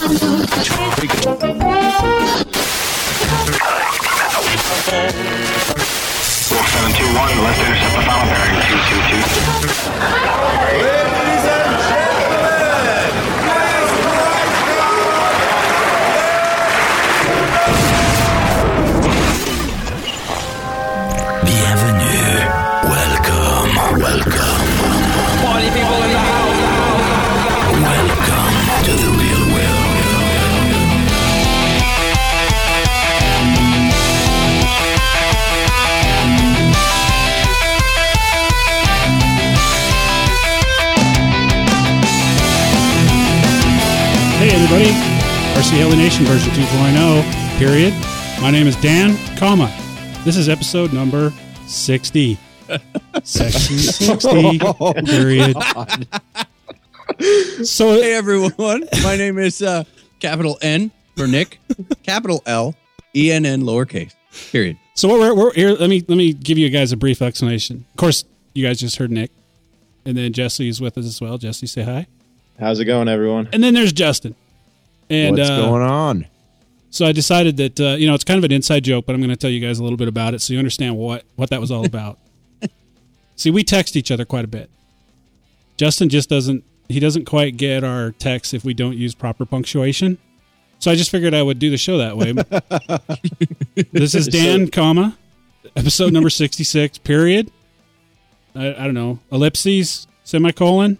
Wolf 721, left intercept the final bearing 222. Everybody, RC Heli Nation version 2.0, period. My name is Dan, comma. This is episode number 60. Section 60, period. So, Hey everyone, my name is uh, capital N for Nick, capital L, E N N lowercase. Period. so what we're, we're here. Let me let me give you guys a brief explanation. Of course, you guys just heard Nick, and then Jesse is with us as well. Jesse, say hi. How's it going, everyone? And then there's Justin. And What's uh, going on? So I decided that uh, you know it's kind of an inside joke, but I'm going to tell you guys a little bit about it so you understand what what that was all about. See, we text each other quite a bit. Justin just doesn't he doesn't quite get our texts if we don't use proper punctuation. So I just figured I would do the show that way. this is Dan, comma, episode number 66, period. I, I don't know, ellipses, semicolon.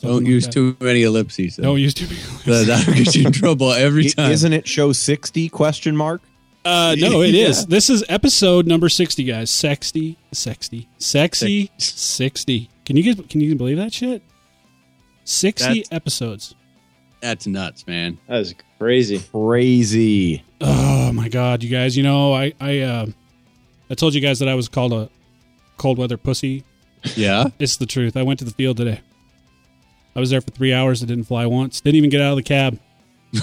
Don't Something use like too many ellipses. that. Don't use too many. That- That'll get you in trouble every time. Isn't it show 60 question mark? Uh, no, it is. Yeah. This is episode number sixty, guys. Sexty, sexty, sexy, sixty. Can you get? Can you believe that shit? Sixty That's- episodes. That's nuts, man. That is crazy. Crazy. Oh my god, you guys. You know, I I uh, I told you guys that I was called a cold weather pussy. Yeah. It's the truth. I went to the field today. I was there for three hours. I didn't fly once. Didn't even get out of the cab.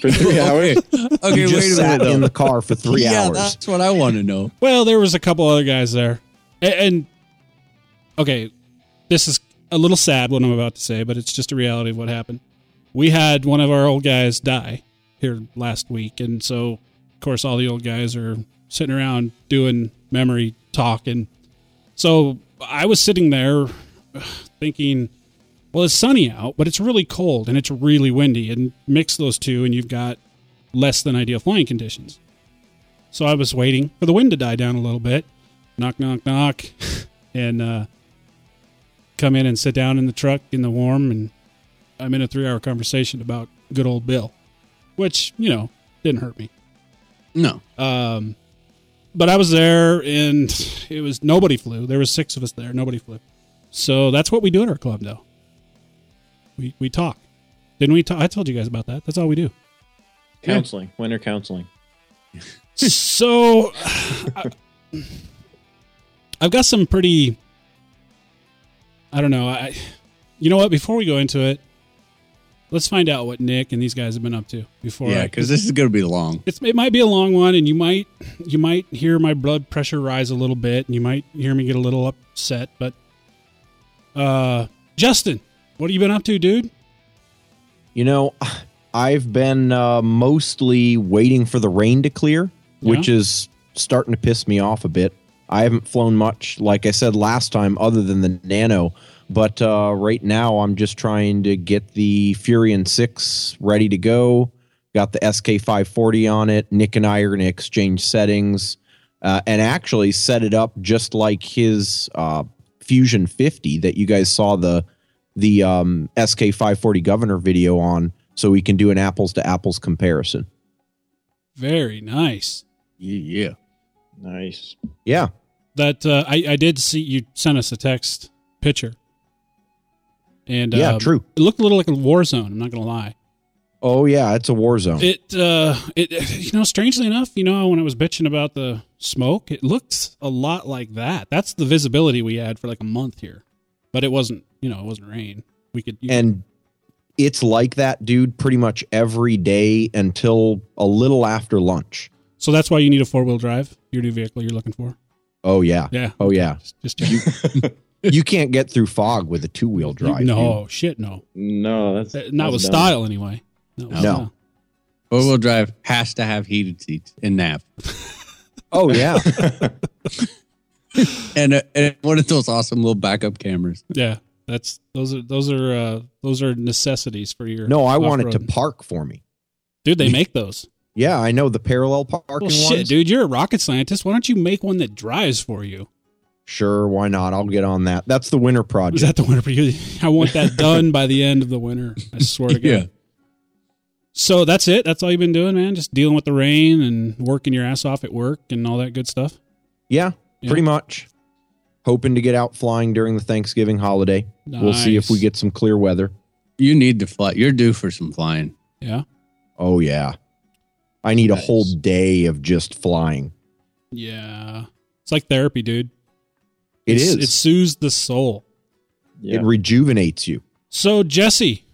For three hours. Okay, you just wait a sat minute. in the car for three yeah, hours. that's what I want to know. Well, there was a couple other guys there, and, and okay, this is a little sad what I'm about to say, but it's just a reality of what happened. We had one of our old guys die here last week, and so of course all the old guys are sitting around doing memory talk, and so I was sitting there thinking, well, it's sunny out, but it's really cold and it's really windy, and mix those two, and you've got less than ideal flying conditions. So I was waiting for the wind to die down a little bit. Knock, knock, knock. And uh, come in and sit down in the truck in the warm. And I'm in a three hour conversation about good old Bill, which, you know, didn't hurt me. No. Um, but I was there and it was nobody flew. There was six of us there. Nobody flew. So that's what we do at our club now. We, we talk. Didn't we talk? I told you guys about that. That's all we do. Counseling. Winter counseling. so I, I've got some pretty I don't know. I you know what, before we go into it, let's find out what Nick and these guys have been up to before Yeah, I because this is going to be long. it's it might be a long one and you might you might hear my blood pressure rise a little bit and you might hear me get a little upset, but uh Justin, what have you been up to, dude? You know, I've been uh, mostly waiting for the rain to clear, which is starting to piss me off a bit. I haven't flown much, like I said last time, other than the Nano. But uh, right now, I'm just trying to get the Furion 6 ready to go. Got the SK540 on it. Nick and I are going to exchange settings uh, and actually set it up just like his uh, Fusion 50 that you guys saw the the um, SK540 Governor video on, so we can do an apples to apples comparison. Very nice. Yeah. Nice. Yeah, that uh, I, I did see you sent us a text picture and Yeah, um, true. it looked a little like a war zone i'm not gonna lie Oh yeah, it's a war zone. it uh it you know strangely enough you know when i was bitching about the smoke it looked a lot like that that's the visibility we had for like a month here but it wasn't you know it wasn't rain we could you and it's like that, dude, pretty much every day until a little after lunch. so that's why you need a four-wheel drive your new vehicle you're looking for Oh yeah. yeah Oh yeah. just, just you can't get through fog with a two wheel drive. no shit no No, that's Uh, not that's with dumb. style anyway No. Four wheel drive has to have heated seats and nav, Oh yeah. and, uh, and one of those awesome little backup cameras. Yeah, that's those are those are uh, those are necessities for your. no, I want it to park for me. Dude, they make those. Yeah, I know the parallel parking Well, shit, ones. dude, you're a rocket scientist. Why don't you make one that drives for you? Sure, why not? I'll get on that. That's the winter project. Is that the winter project? I want that done by the end of the winter. I swear to God. Yeah. So that's it. That's all you've been doing, man. Just dealing with the rain and working your ass off at work and all that good stuff. yeah, Yeah. pretty much. Hoping to get out flying during the Thanksgiving holiday. We'll see if we get some clear weather. You need to fly. You're due for some flying. Yeah. Oh yeah. I need a whole day of just flying. Yeah. It's like therapy, dude. It It's- is. It soothes the soul. Yeah. It rejuvenates you. So Jesse,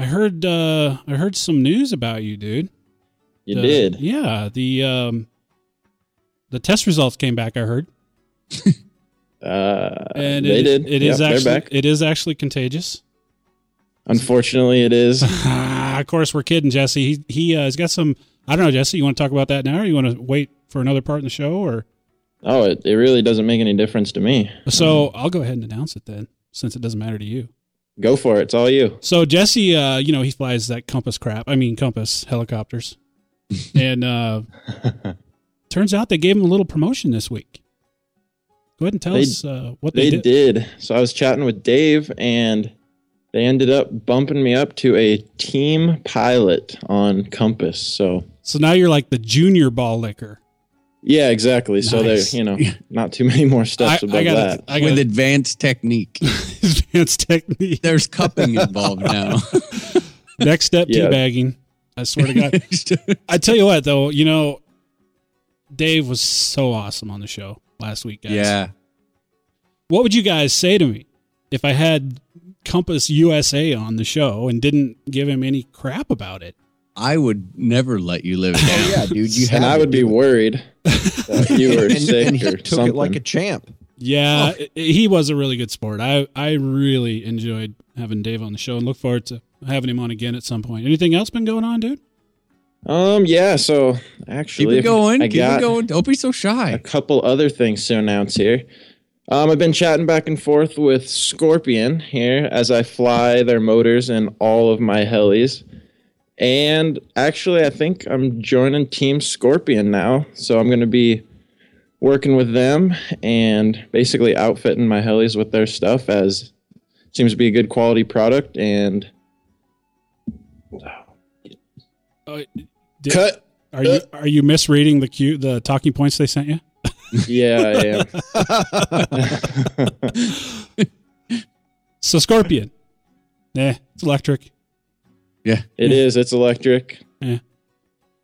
I heard uh I heard some news about you, dude. you The- did. Yeah. The um the test results came back, I heard. Uh, And they it, did. It yep, is actually back. it is actually contagious. Unfortunately, it is. of course, we're kidding, Jesse. He he uh, has got some. I don't know, Jesse. You want to talk about that now, or you want to wait for another part in the show, or oh, it, it really doesn't make any difference to me. so? I'll go ahead and announce it then, since it doesn't matter to you. Go for it. It's all you. So Jesse, uh, you know, he flies that Compass crap. I mean, Compass helicopters, and uh, turns out they gave him a little promotion this week. Go ahead and tell They- us uh, what they, They did. did. So I was chatting with Dave, and they ended up bumping me up to a team pilot on Compass. So So now you're like the junior ball licker. yeah, exactly. So Nice. there, you know, not too many more steps I, above I got that. I with advanced technique. advanced technique. There's cupping involved now. Next step, teabagging. I swear to God. I tell you what, though, you know, Dave was so awesome on the show last week, guys. yeah. What would you guys say to me if I had Compass USA on the show and didn't give him any crap about it? I would never let you live it oh, down. Oh, yeah, dude. You and I would be it. worried that you were and, sick and he or took something. it like a champ. Yeah, oh. i- he was a really good sport. I, I really enjoyed having Dave on the show and look forward to having him on again at some point. Anything else been going on, dude? Um, yeah. So actually, Keep it going. I Keep got it going. Don't be so shy. a couple other things to announce here. Um, I've been chatting back and forth with Scorpion here as I fly their motors in all of my helis. And actually, I think I'm joining Team Scorpion now. So I'm going to be working with them and basically outfitting my helis with their stuff as seems to be a good quality product. And Uh, did- cut. Are you are you misreading the cue the talking points they sent you? Yeah, I am. So Scorpion, eh, it's electric. Yeah. It is. It's electric. Yeah.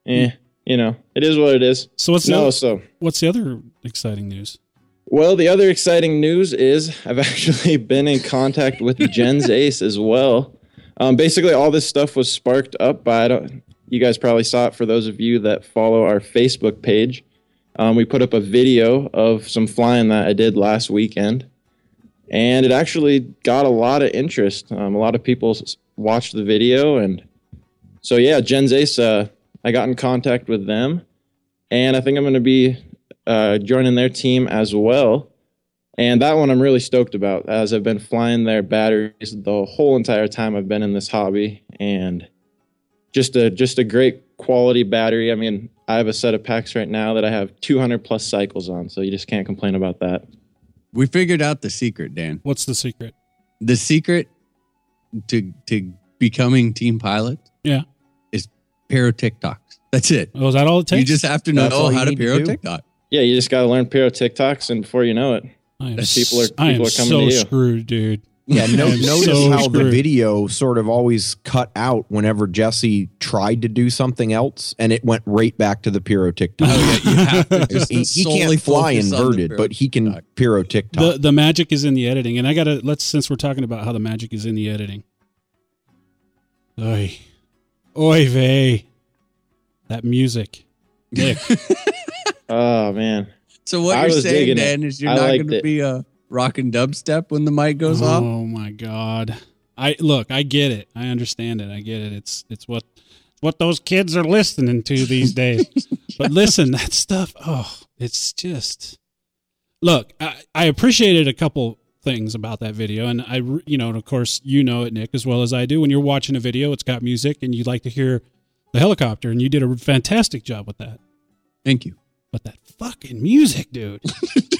Yeah. you know, it is what it is. So what's the No, other, so what's the other exciting news? Well, the other exciting news is I've actually been in contact with Gens Ace as well. Um, basically, all this stuff was sparked up by I don't. You guys probably saw it for those of you that follow our Facebook page. Um, we put up a video of some flying that I did last weekend, and it actually got a lot of interest. Um, a lot of people watched the video, and so yeah, Gens Ace. Uh, I got in contact with them, and I think I'm going to be uh, joining their team as well. And that one I'm really stoked about as I've been flying their batteries the whole entire time I've been in this hobby and just a just a great quality battery. I mean, I have a set of packs right now that I have 200 plus cycles on, so you just can't complain about that. We figured out the secret, Dan. What's the secret? The secret to to becoming team pilot Yeah. is pyro tic-tocs. That's it. Oh, is that all it takes? You just have to know That's all how to need to pyro. tic-toc. Yeah, you just got to learn Pyro tic-tocs, and before you know it, I am, people are- s- I am people are coming so to you. screwed, dude. Yeah, no, notice so how the video sort of always cut out whenever Jesse tried to do something else, and it went right back to the pyro tic-toc. Oh yeah, you have to just he, he can't fly focus on the inverted, but he can tic-toc. pyro tic-toc. the the magic is in the editing, and I gotta let's since we're talking about how the magic is in the editing. Oy, oy vey, that music. Nick, oh man, So what I you're saying. Dan, is you're I not going to it. be uh, rocking dubstep when the mic goes off. oh my god, I look, I get it. I understand it. I get it. It's it's what what those kids are listening to these days. but listen, that stuff, oh, it's just Look, I, I appreciated a couple things about that video and I you know, and of course you know it Nick as well as I do when you're watching a video, it's got music and you'd like to hear the helicopter and you did a fantastic job with that. Thank you. But that fucking music, dude.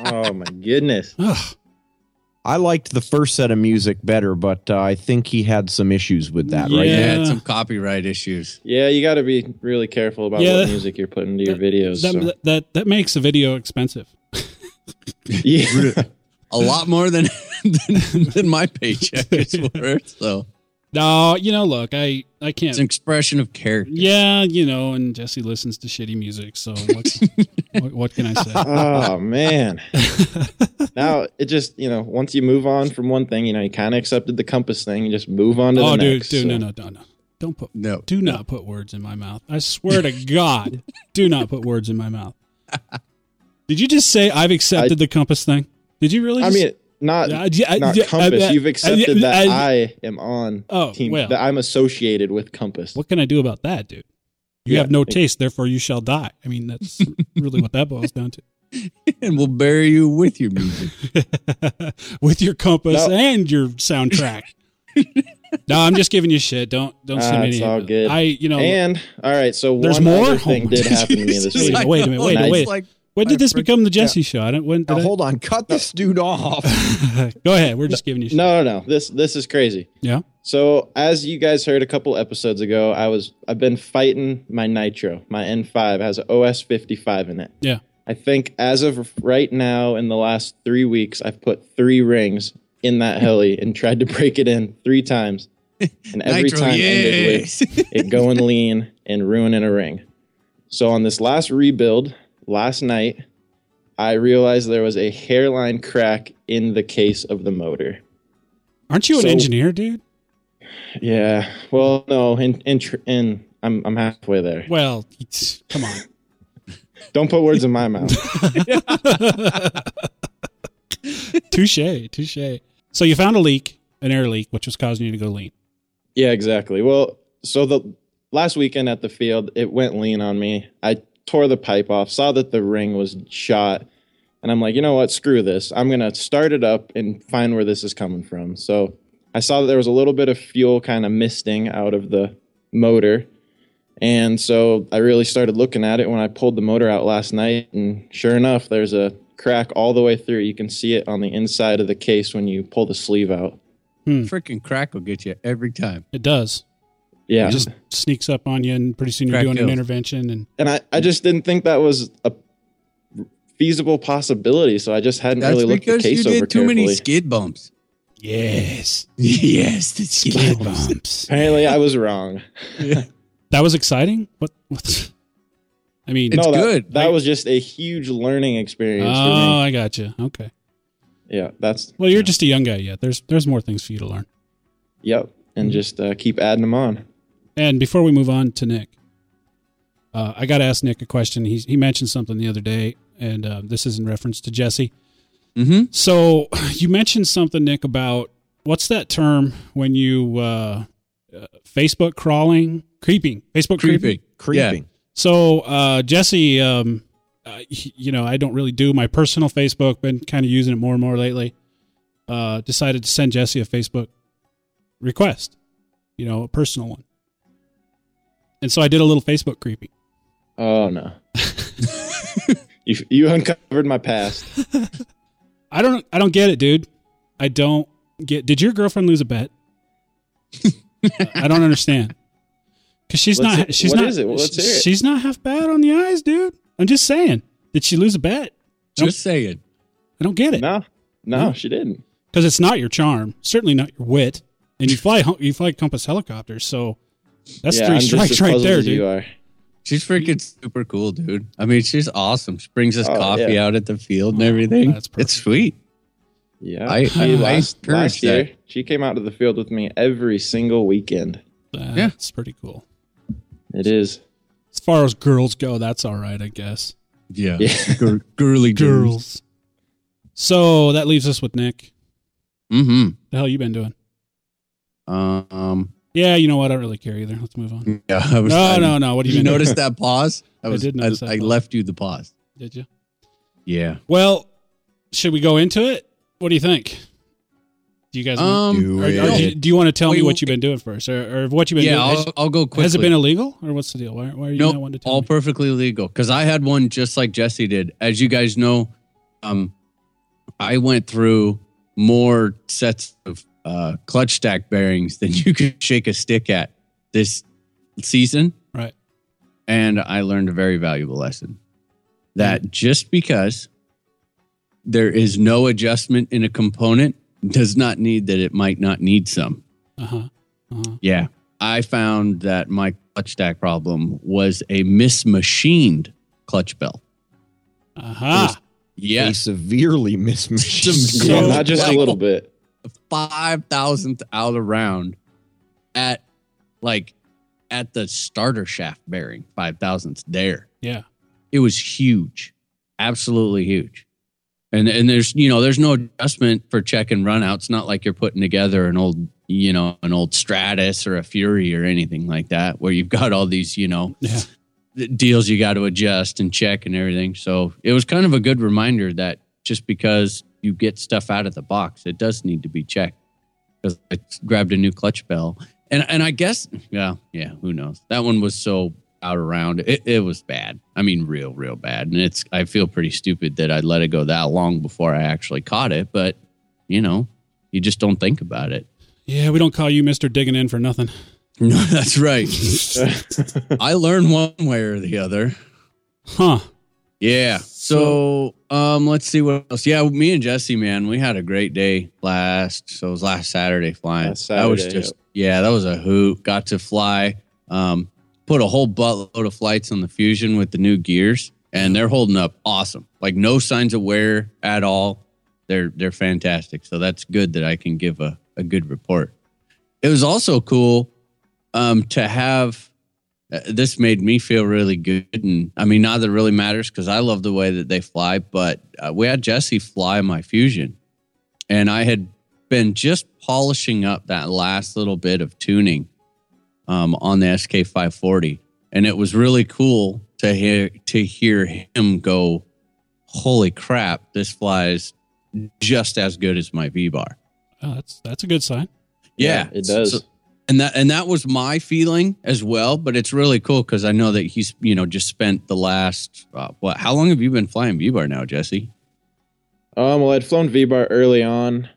Oh my goodness. I liked the first set of music better, but uh, I think he had some issues with that, right? Yeah, Yeah. had some copyright issues. Yeah, you got to be really careful about Yeah. what music you're putting into your videos. That, so. that, that that makes a video expensive. yeah. A lot more than than, than my paycheck is worth. So No, you know, look, I I can't. it's an expression of character. Yeah, you know, and Jesse listens to shitty music, so what, what, what can I say? oh man. now it just you know once you move on from one thing, you know you kind of accepted the compass thing. You just move on to Oh, the dude, next. Oh, dude, so- no, no, no, no, don't put, No. do not put words in my mouth. I swear to God, do not put words in my mouth. Did you just say I've accepted the compass thing? Did you really? I just- mean, not Uh, yeah, not yeah, compass. uh, You've accepted uh, that uh, I am on Oh, team. well. That I'm associated with compass. what can I do about that, dude? You Yeah, have no it- taste, therefore you shall die. I mean, that's really what that boils down to. And we'll bury you with your music. with your compass No. and your soundtrack. no, I'm just giving you shit. Don't don't Ah, send me it's any. all good. I you know And all right, so There's one more? other thing Oh, did happen to me this Wait, week. a- wait a minute, wait, Nice. wait. Like, when did this become the Jesse show? I don't. When did Now, I- hold on, cut this dude off. Go ahead. We're just giving you shit. No, no, no. This this is crazy. Yeah. So as you guys heard a couple episodes ago, I was I've been fighting my Nitro. My N5 has an OS 55 in it. Yeah. I think as of right now, in the last three weeks, I've put three rings in that heli and tried to break it in three times, and every Nitro, time ended yes. with it going lean and ruining a ring. So on this last rebuild last night, I realized there was a hairline crack in the case of the motor. Aren't you an engineer, dude? Yeah. Well, no, in in, I'm I'm halfway there. Well, it's- come on. Don't put words in my mouth. Touche, touche. So you found a leak, an air leak, which was causing you to go lean. Yeah, exactly. Well, so the last weekend at the field, it went lean on me. I tore the pipe off, saw that the ring was shot, and I'm like, you know what? Screw this. I'm gonna start it up and find where this is coming from. So I saw that there was a little bit of fuel kind of misting out of the motor. And so I really started looking at it when I pulled the motor out last night. And sure enough, there's a crack all the way through. You can see it on the inside of the case when you pull the sleeve out. Hmm. Freaking crack will get you every time. It does. Yeah. It just sneaks up on you, and pretty soon you're Crack doing an intervention. And and I, I just didn't think that was a feasible possibility. So I just hadn't That's really looked at the because you case did over too carefully. many skid bumps. yes, yes, the skid bumps. Apparently, I was wrong. That was exciting. What? What? I mean, It's no, that, good. That Like- was just a huge learning experience for oh, me. I got you. Okay. Yeah, that's Well, you're just a young guy yet. There's there's more things for you to learn. yep. And just uh, keep adding them on. And before we move on to Nick, uh, I got to ask Nick a question. He he mentioned something the other day, and uh, this is in reference to Jesse. Mm-hmm. So you mentioned something, Nick, about what's that term when you uh, uh, Facebook crawling, creeping, Facebook creeping. Creeping. Creeping. So uh, Jesse, um, uh, you know, I don't really do my personal Facebook, been kind of using it more and more lately. Uh, decided to send Jesse a Facebook request, you know, a personal one. And so I did a little Facebook creeping. Oh no. you you uncovered my past. I don't, I don't get it, dude. I don't get. Did your girlfriend lose a bet? I don't understand. Cause she's Let's not. hear- She's what not. is it? Well, let's hear it. She's not half bad on the eyes, dude. I'm just saying. Did she lose a bet? Just saying. I don't get it. No, no, she didn't. because it's not your charm, certainly not your wit, and you fly you fly Compass helicopters, so that's yeah, three I'm strikes right there, dude. You are. She's freaking super cool, dude. I mean, she's awesome. She brings us Oh, coffee yeah. out at the field and everything. that's it's sweet. Yeah, I- I- I last, encourage last year that. she came out to the field with me every single weekend. That's yeah, it's pretty cool. It is. As far as girls go, that's all right, I guess. Yeah. Yeah. Gir- girly girls. So that leaves us with Nick. Mm-hmm. The hell you been doing? Um, Yeah, you know what? I don't really care either. Let's move on. yeah, I was, No, I- no, no. What do you you notice that pause? I I was. did I, notice that I pause. left you the pause. Did you? Yeah. Well, should we go into it? What do you think? Do you guys? Um. Do or, or do, you, do you want to tell me what you've been doing first, or, or what you've been Yeah, doing? I'll, I'll go quickly. has it been illegal, or what's the deal? Why, why are you Nope, not wanting to tell all me? perfectly legal. Because I had one just like Jesse did. As you guys know, um, I went through more sets of uh, clutch stack bearings than you could shake a stick at this season, right. and I learned a very valuable lesson. That just because there is no adjustment in a component does not need that it might not need some. Uh huh. Uh-huh. Yeah. I found that my clutch stack problem was a mismachined clutch bell. Aha. A Yes. severely mismatched. Yeah, So- not just a little bit. Five thousandth out of round at like at the starter shaft bearing, five thousandths there. Yeah. It was huge. Absolutely huge. And and there's you know, there's no adjustment for check and run out. It's not like you're putting together an old you know, an old Stratus or a Fury or anything like that, where you've got all these, you know, Yeah. deals you got to adjust and check and everything. So it was kind of a good reminder that just because you get stuff out of the box, it does need to be checked. Because I grabbed a new clutch bell, and and I guess yeah yeah who knows that one was so out around it, it was bad. I mean real real bad, and it's I feel pretty stupid that I let it go that long before I actually caught it, but you know you just don't think about it. Yeah. We don't call you Mister Digging In for nothing. No, that's right. I learn one way or the other. Huh. Yeah. So, um, let's see what else. Yeah, me and Jesse, man, we had a great day last. So it was last Saturday flying. Last that was Saturday, just yeah, that was a hoot. Got to fly. Um, put a whole buttload of flights on the Fusion with the new gears, and they're holding up awesome. Like no signs of wear at all. They're they're fantastic. So that's good that I can give a, a good report. It was also cool um, to have uh, this made me feel really good. And I mean, not that it really matters because I love the way that they fly, but uh, we had Jesse fly my Fusion. And I had been just polishing up that last little bit of tuning um, on the SK 540. And it was really cool to hear, to hear him go, Holy crap, this flies just as good as my V bar. Oh, that's that's a good sign. Yeah, it does. So- and that and that was my feeling as well. But it's really cool because I know that he's you know just spent the last uh, what? How long have you been flying V bar now, Jesse? Um, well, I'd flown V bar early on,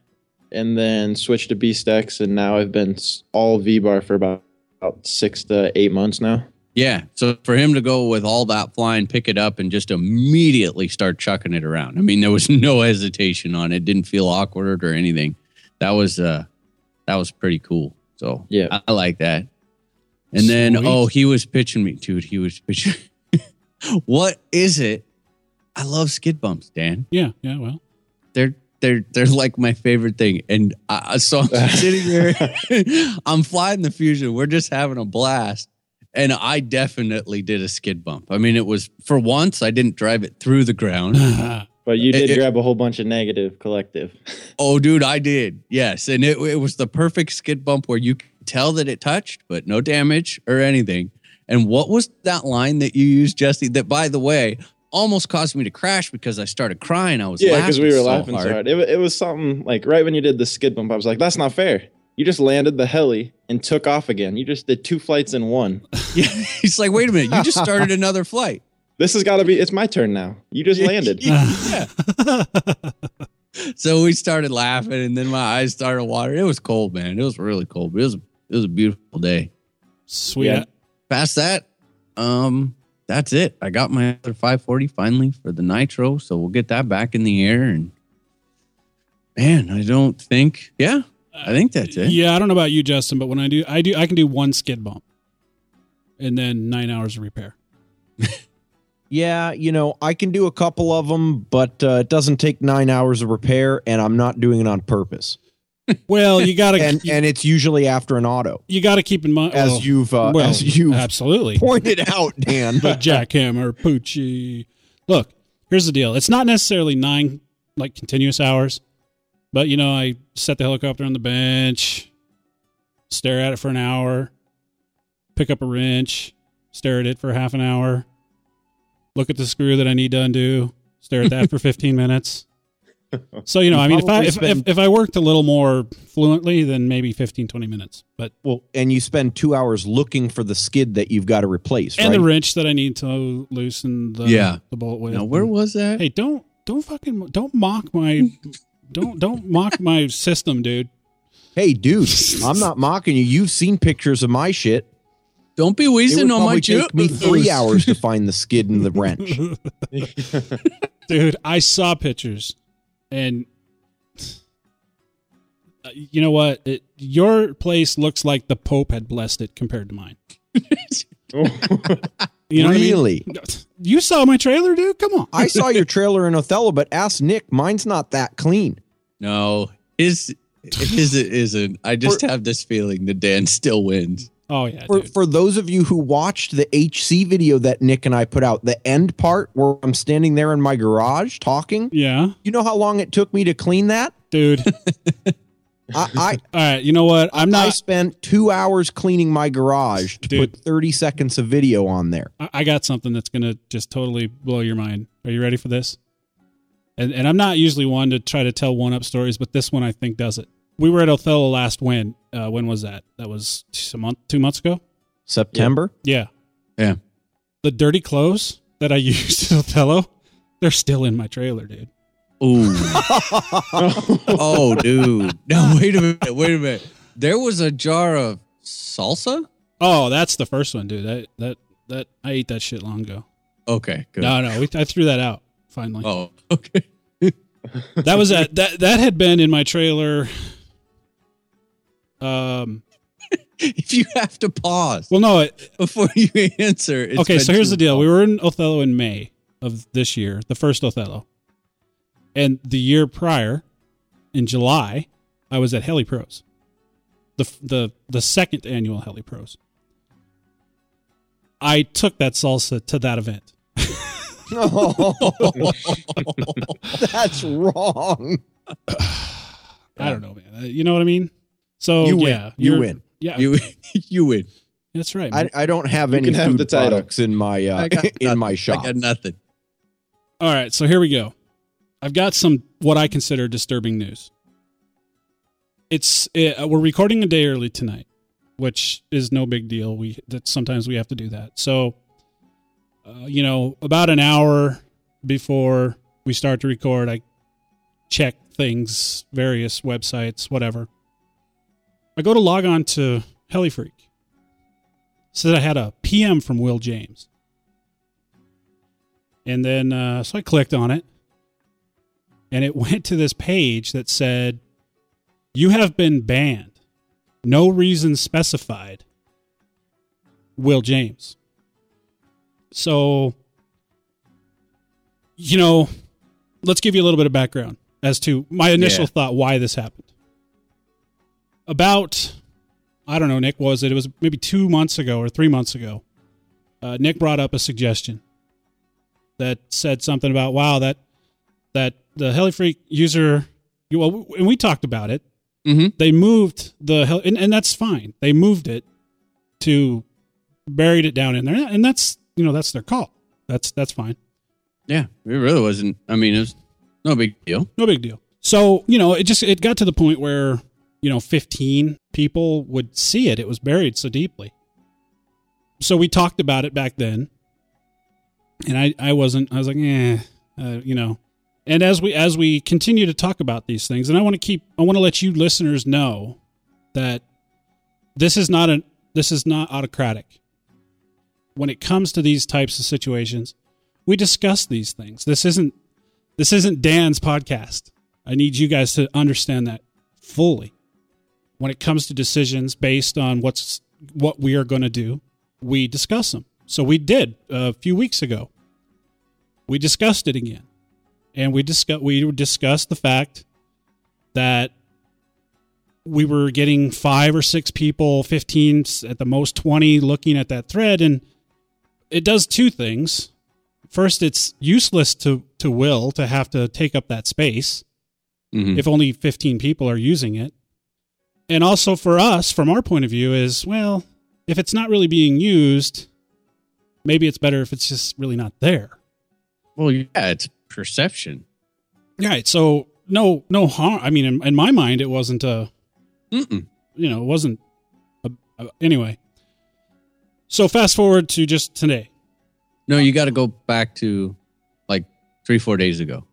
and then switched to BeastX, and now I've been all V bar for about, about six to eight months now. Yeah. So for him to go with all that flying, pick it up, and just immediately start chucking it around. I mean, there was no hesitation on it. Didn't feel awkward or anything. That was uh, that was pretty cool. So Yeah. I, I like that. And then oh, he was pitching me, dude. He was pitching. what is it? I love skid bumps, Dan. Yeah. Yeah. Well. they're they're they're like my favorite thing. And I, I- so I'm sitting here, I'm flying the Fusion. We're just having a blast, and I definitely did a skid bump. I mean, it was for once I didn't drive it through the ground. Ah. But you did it- grab a whole bunch of negative collective. oh, dude, I did. Yes, and it it was the perfect skid bump where you could tell that it touched, but no damage or anything. And what was that line that you used, Jesse? That by the way. Almost caused me to crash because I started crying. I was Yeah, because we were so laughing so hard. It, it was something like right when you did the skid bump, I was like, that's not fair. You just landed the heli and took off again. You just did two flights in one. Yeah, he's like, wait a minute, you just started another flight. This has got to be, it's my turn now. You just landed. yeah. so we started laughing, and then my eyes started watering. It was cold, man. It was really cold. But it was it was a beautiful day. Sweet. Yeah. Past that, um, that's it. I got my other 540 finally for the nitro, so we'll get that back in the air. And man, I don't think, yeah, I think that's it. Yeah, I don't know about you, Justin, but when I do, I do, I can do one skid bump, and then nine hours of repair. Yeah, you know, I can do a couple of them, but uh, it doesn't take nine hours of repair, and I'm not doing it on purpose. Well, you gotta, And and it's usually after an auto, you gotta keep in mind as well, you've uh, well, as you've absolutely. pointed out, Dan. but jackhammer, Poochie. Look, here's the deal. It's not necessarily nine like continuous hours, but you know, I set the helicopter on the bench, stare at it for an hour, pick up a wrench, stare at it for half an hour, look at the screw that I need to undo, stare at that for 15 minutes. So, you know, I mean, if I, probably if, if, if I worked a little more fluently, then maybe 15, 20 minutes. But, Well, and you spend two hours looking for the skid that you've got to replace, and right? the wrench that I need to loosen the, Yeah. the bolt with. Now, where was that? Hey, don't, don't fucking, don't mock my, don't, don't mock my system, dude. hey, dude, I'm not mocking you. You've seen pictures of my shit. Don't be wheezing on my joke. It probably take me three hours to find the skid and the wrench. dude i saw pictures and uh, you know what it, your place looks like the pope had blessed it compared to mine you know what I mean? really? you saw my trailer dude come on I saw your trailer in Othello, but ask Nick. Mine's not that clean. No, his his isn't. I just have this feeling that Dan still wins. Oh yeah For, for those of you who watched the HC video that Nick and I put out, the end part where I'm standing there in my garage talking, yeah you know how long it took me to clean that? dude I, I, all right you know what i'm I not spent two hours cleaning my garage to Dude. put 30 seconds of video on there. I- I got something that's gonna just totally blow your mind. Are you ready for this? And and I'm not usually one to try to tell one up stories, but this one I think does it. We were at Othello last when? Uh, when was that? That was a month, two months ago. September? Yeah. Yeah. The dirty clothes that I used at Othello, they're still in my trailer, dude. Ooh. oh, dude. No, wait a minute. Wait a minute. There was a jar of salsa. Oh, that's the first one, dude. That that that I ate that shit long ago. Okay, good. No, no, we, I threw that out finally. Oh, okay. That was at that that had been in my trailer. Um. If you have to pause Well, no. It, before you answer, it's okay, so here's the deal. We were in Othello in May of this year, the first Othello, and the year prior, in July, I was at Heli Pros, the the the second annual Heli Pros. I took that salsa to that event. That's wrong. I don't know, man. You know what I mean? So You win. yeah, You win. Yeah, you you win. that's right. I. I don't have You any can have food the title. products in my uh, got in nothing. my shop. I got nothing. All right, so here we go. I've got some what I consider disturbing news. It's uh, we're recording a day early tonight, which is no big deal. We that sometimes we have to do that. So, uh, you know, about an hour before we start to record, I check things, various websites, whatever. I go to log on to HeliFreak. Said I had a PM from Will James. And then, uh, so I clicked on it, and it went to this page that said, You have been banned. No reason specified. Will James. So, you know, let's give you a little bit of background as to my initial Yeah. thought why this happened. About, I don't know, Nick, was it? It was maybe two months ago or three months ago. Uh, Nick brought up a suggestion that said something about wow that that the HeliFreak user well and we talked about it Mhm. they moved the hel- and, and that's fine they moved it to buried it down in there and that's you know that's their call that's that's fine Yeah, it really wasn't. I mean, it was no big deal. no big deal so you know it just it got to the point where you know 15 people would see it. It was buried so deeply. So we talked about it back then. And i i wasn't i was like eh uh, you know. And as we as we continue to talk about these things and i want to keep i want to let you listeners know that this is not an this is not autocratic. When it comes to these types of situations we discuss these things. This isn't this isn't dan's podcast. I need you guys to understand that fully when it comes to decisions based on what's what we are going to do we discuss them so we did a few weeks ago. We discussed it again. And we discuss we discussed the fact that we were getting five or six people 15 at the most 20 looking at that thread. And it does two things. First it's useless to to will to have to take up that space Mhm. if only 15 people are using it and also for us, from our point of view, is well, if it's not really being used, maybe it's better if it's just really not there. Well, yeah, it's perception. Right. So no, no harm. I mean, in, in my mind, it wasn't a, Mm-mm. you know, it wasn't. A, a, anyway. So fast forward to just today. No, you got to go back to like three, four days ago.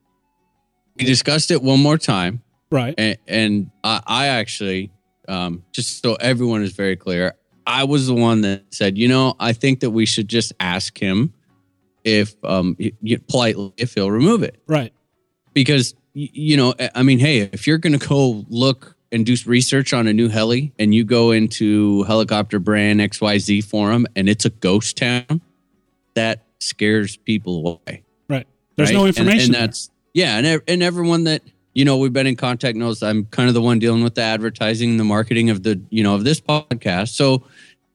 We discussed it one more time, Right. and, and I, I actually, um, just so everyone is very clear, I was the one that said, you know, I think that we should just ask him if, um, y- politely, if he'll remove it. Right. because you know i mean hey if you're going to go look and do research on a new heli and you go into helicopter brand xyz forum and it's a ghost town that scares people away Right. There's right? no information. and, that's yeah and, and everyone that you know we've been in contact knows i'm kind of the one dealing with the advertising the marketing of the you know of this podcast. So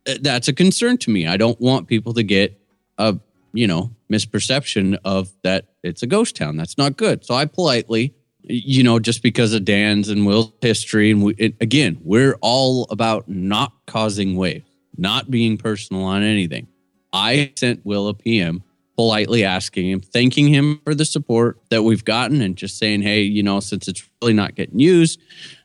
uh, that's a concern to me. I don't want people to get a you know misperception of that it's a ghost town. That's not good. So i politely you know just because of dan's and will's history and we, it, again we're all about not causing waves not being personal on anything. I sent will a pm politely asking him, thanking him for the support that we've gotten, and just saying, hey, you know, since it's really not getting used,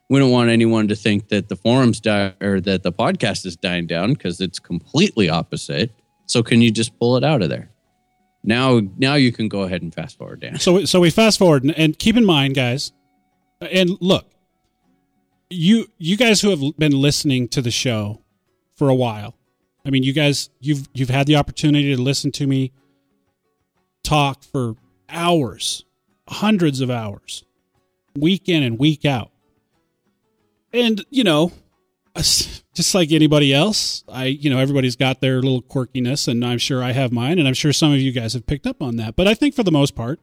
we don't want anyone to think that the forums die or that the podcast is dying down because it's completely opposite. So can you just pull it out of there? Now, now you can go ahead and fast forward, Dan. So so we fast forward and, and keep in mind, guys, and look, you you guys who have been listening to the show for a while. I mean, you guys you've you've had the opportunity to listen to me talk for hours, hundreds of hours, week in and week out. And, you know, just like anybody else, I, you know, everybody's got their little quirkiness, and I'm sure I have mine, and I'm sure some of you guys have picked up on that. But I think for the most part,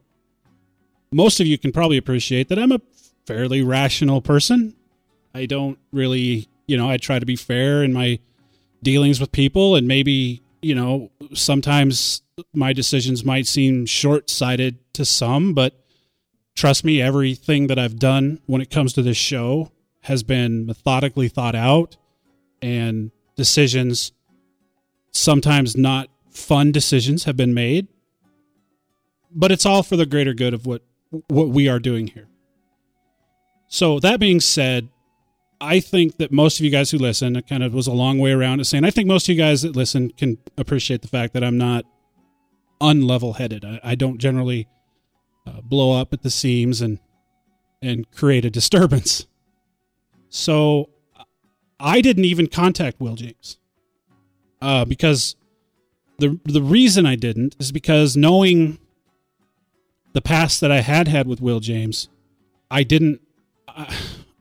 most of you can probably appreciate that I'm a fairly rational person. I don't really, you know, I try to be fair in my dealings with people, and maybe, you know, sometimes my decisions might seem short sighted to some, but trust me, everything that I've done when it comes to this show has been methodically thought out and decisions sometimes not fun decisions have been made. But it's all for the greater good of what what we are doing here. So that being said i think that most of you guys who listen it kind of was a long way around to saying i think most of you guys that listen can appreciate the fact that i'm not unlevel headed I, I don't generally uh, blow up at the seams and and create a disturbance so I didn't even contact Will James uh, because the the reason I didn't is because knowing the past that I had had with Will James, I didn't.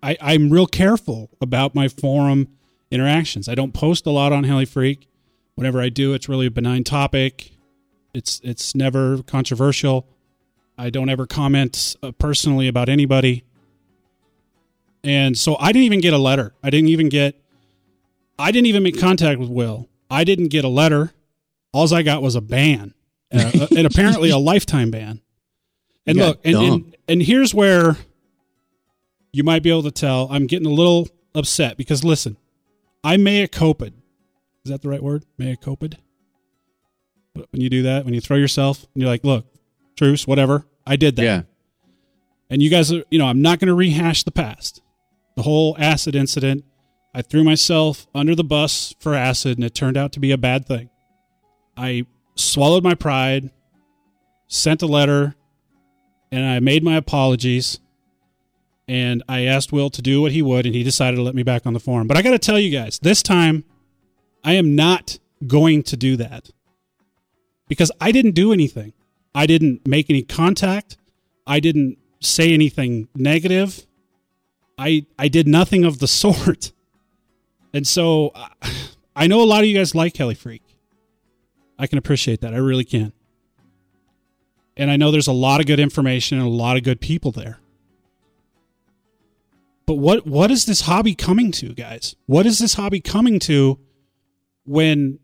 I I'm real careful about my forum interactions. I don't post a lot on Heli Freak. Whenever I do, it's really a benign topic. It's it's never controversial. I don't ever comment uh, personally about anybody. And so I didn't even get a letter. I didn't even get I didn't even make contact with Will. I didn't get a letter. All I got was a ban. Uh, and apparently a lifetime ban. And look, and, and and here's where you might be able to tell I'm getting a little upset because listen, I mea coped. Is that the right word? Mea coped? When you do that, when you throw yourself and you're like, look, truce, whatever. I did that. Yeah. And you guys are, you know, I'm not going to rehash the past. The whole acid incident, I threw myself under the bus for acid and it turned out to be a bad thing. I swallowed my pride, sent a letter, and I made my apologies. And I asked Will to do what he would, and he decided to let me back on the forum. But I got to tell you guys, this time I am not going to do that because I didn't do anything. I didn't make any contact. I didn't say anything negative. I I did nothing of the sort. And so I know a lot of you guys like Heli Freak. I can appreciate that. I really can. And I know there's a lot of good information and a lot of good people there. But what what is this hobby coming to, guys? What is this hobby coming to when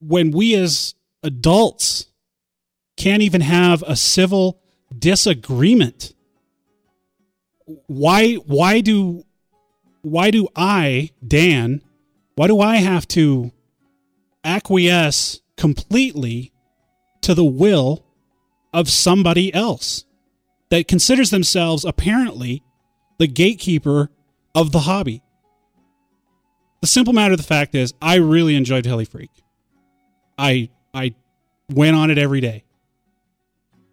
when we as adults can't even have a civil disagreement? Why why do why do I, Dan, why do I have to acquiesce completely to the will of somebody else that considers themselves apparently the gatekeeper of the hobby? The simple matter of the fact is, I really enjoyed Heli Freak. I I went on it every day.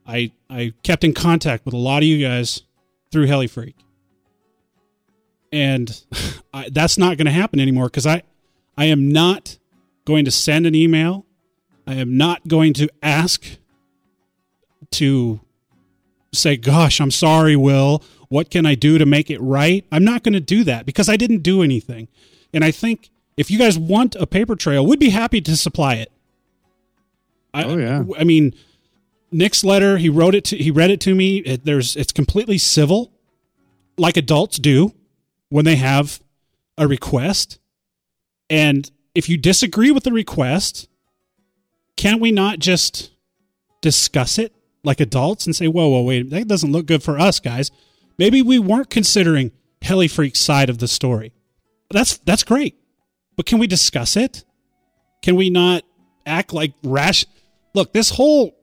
I I kept in contact with a lot of you guys through Heli Freak, and I, that's not going to happen anymore because I I am not going to send an email. I am not going to ask to say, "Gosh, I'm sorry, Will. What can I do to make it right?" I'm not going to do that because I didn't do anything. And I think if you guys want a paper trail, we'd be happy to supply it. I, Oh, yeah. I mean, Nick's letter, he wrote it to, he read it to me. It, there's, it's completely civil, like adults do when they have a request. And if you disagree with the request, can't we not just discuss it like adults and say, whoa, whoa, wait, that doesn't look good for us, guys. Maybe we weren't considering Heli Freak's side of the story. That's that's great. But can we discuss it? Can we not act like rash? Look, this whole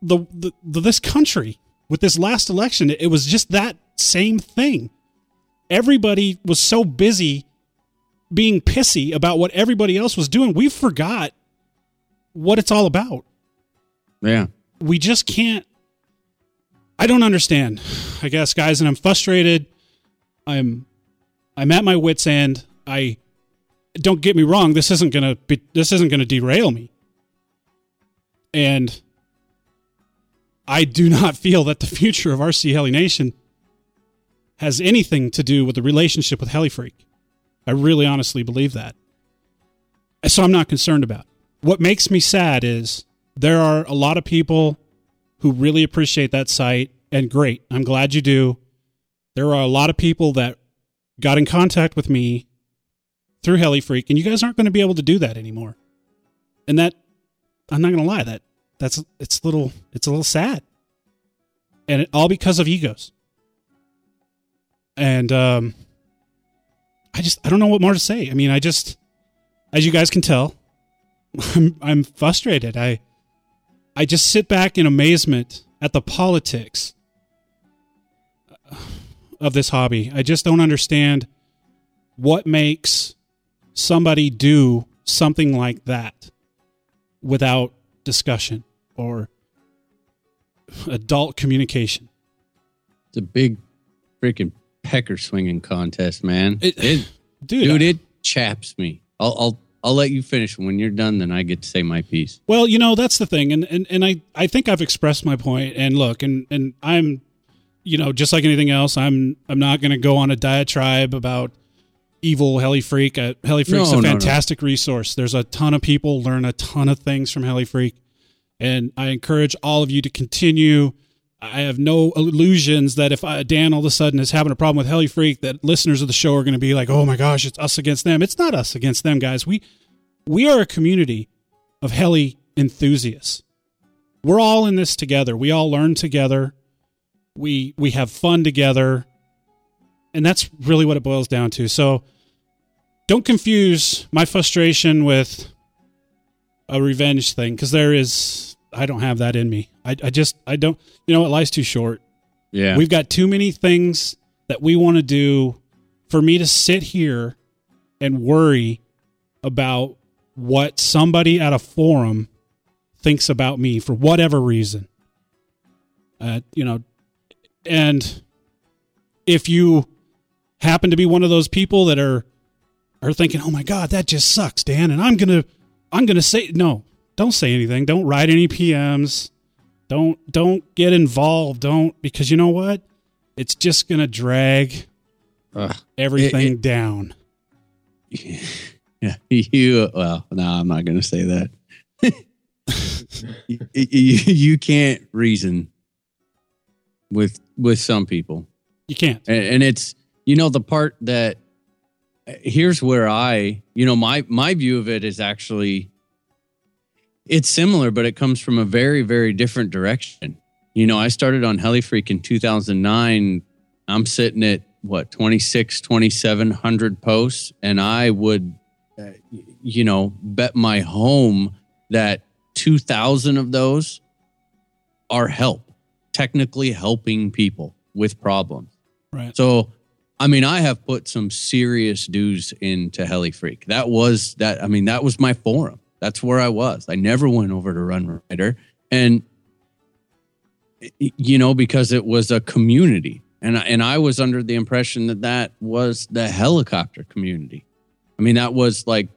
the, the, the this country with this last election, it, it was just that same thing. Everybody was so busy being pissy about what everybody else was doing. We forgot what it's all about. Yeah. We just can't I don't understand, I guess, guys, and I'm frustrated. I'm I'm at my wits end. I don't get me wrong, this isn't gonna be this isn't gonna derail me. And I do not feel that the future of RC Heli Nation has anything to do with the relationship with Heli Freak. I really honestly believe that. So I'm not concerned about. it. What makes me sad is there are a lot of people who really appreciate that site and great. I'm glad you do. There are a lot of people that got in contact with me through Heli Freak and you guys aren't going to be able to do that anymore. And that I'm not going to lie that that's it's a little it's a little sad. And it, all because of egos. And um I just I don't know what more to say. I mean, I just as you guys can tell, I'm I'm frustrated. I I just sit back in amazement at the politics of this hobby. I just don't understand what makes somebody do something like that without discussion or adult communication. It's a big freaking pecker swinging contest, man. It- It, Dude, dude, I- it chaps me. I'll, I'll I'll let you finish. When you're done, then I get to say my piece. Well, you know, that's the thing. And, and, and I, I think I've expressed my point and look, and, and I'm, you know, just like anything else, I'm, I'm not going to go on a diatribe about evil Heli Freak. Uh, Heli Freak's No, a no, no. fantastic resource. There's a ton of people learn a ton of things from Heli Freak. And I encourage all of you to continue. I have no illusions that if uh, Dan all of a sudden is having a problem with Heli Freak, that listeners of the show are going to be like, "Oh my gosh, it's us against them." It's not us against them, guys. We we are a community of heli enthusiasts. We're all in this together. We all learn together. We we have fun together. And that's really what it boils down to. So don't confuse my frustration with a revenge thing because there is I don't have that in me. I, I just I don't you know what life's too short. Yeah. We've got too many things that we want to do for me to sit here and worry about what somebody at a forum thinks about me for whatever reason. Uh, you know, and if you happen to be one of those people that are are thinking, "Oh my god, that just sucks, Dan," and I'm going to I'm going to say no. Don't say anything. Don't write any PMs. Don't don't get involved. Don't because you know what? It's just going to drag Ugh. everything It- it- down. Yeah, you. Well, no, I'm not going to say that. you, you, you can't reason with with some people, You can't. and, and it's you know the part that here's where I you know my my view of it is actually it's similar, but it comes from a very very different direction. You know, I started on Helifreak in 2009. I'm sitting at what 26 2700 posts and i would uh, you know bet my home that 2000 of those are help technically helping people with problems Right. so i mean i have put some serious dues into HeliFreak. that was that i mean that was my forum that's where i was. I never went over to RunRyder. And you know because it was a community. And I- and I was under the impression that that was the helicopter community. I mean that was like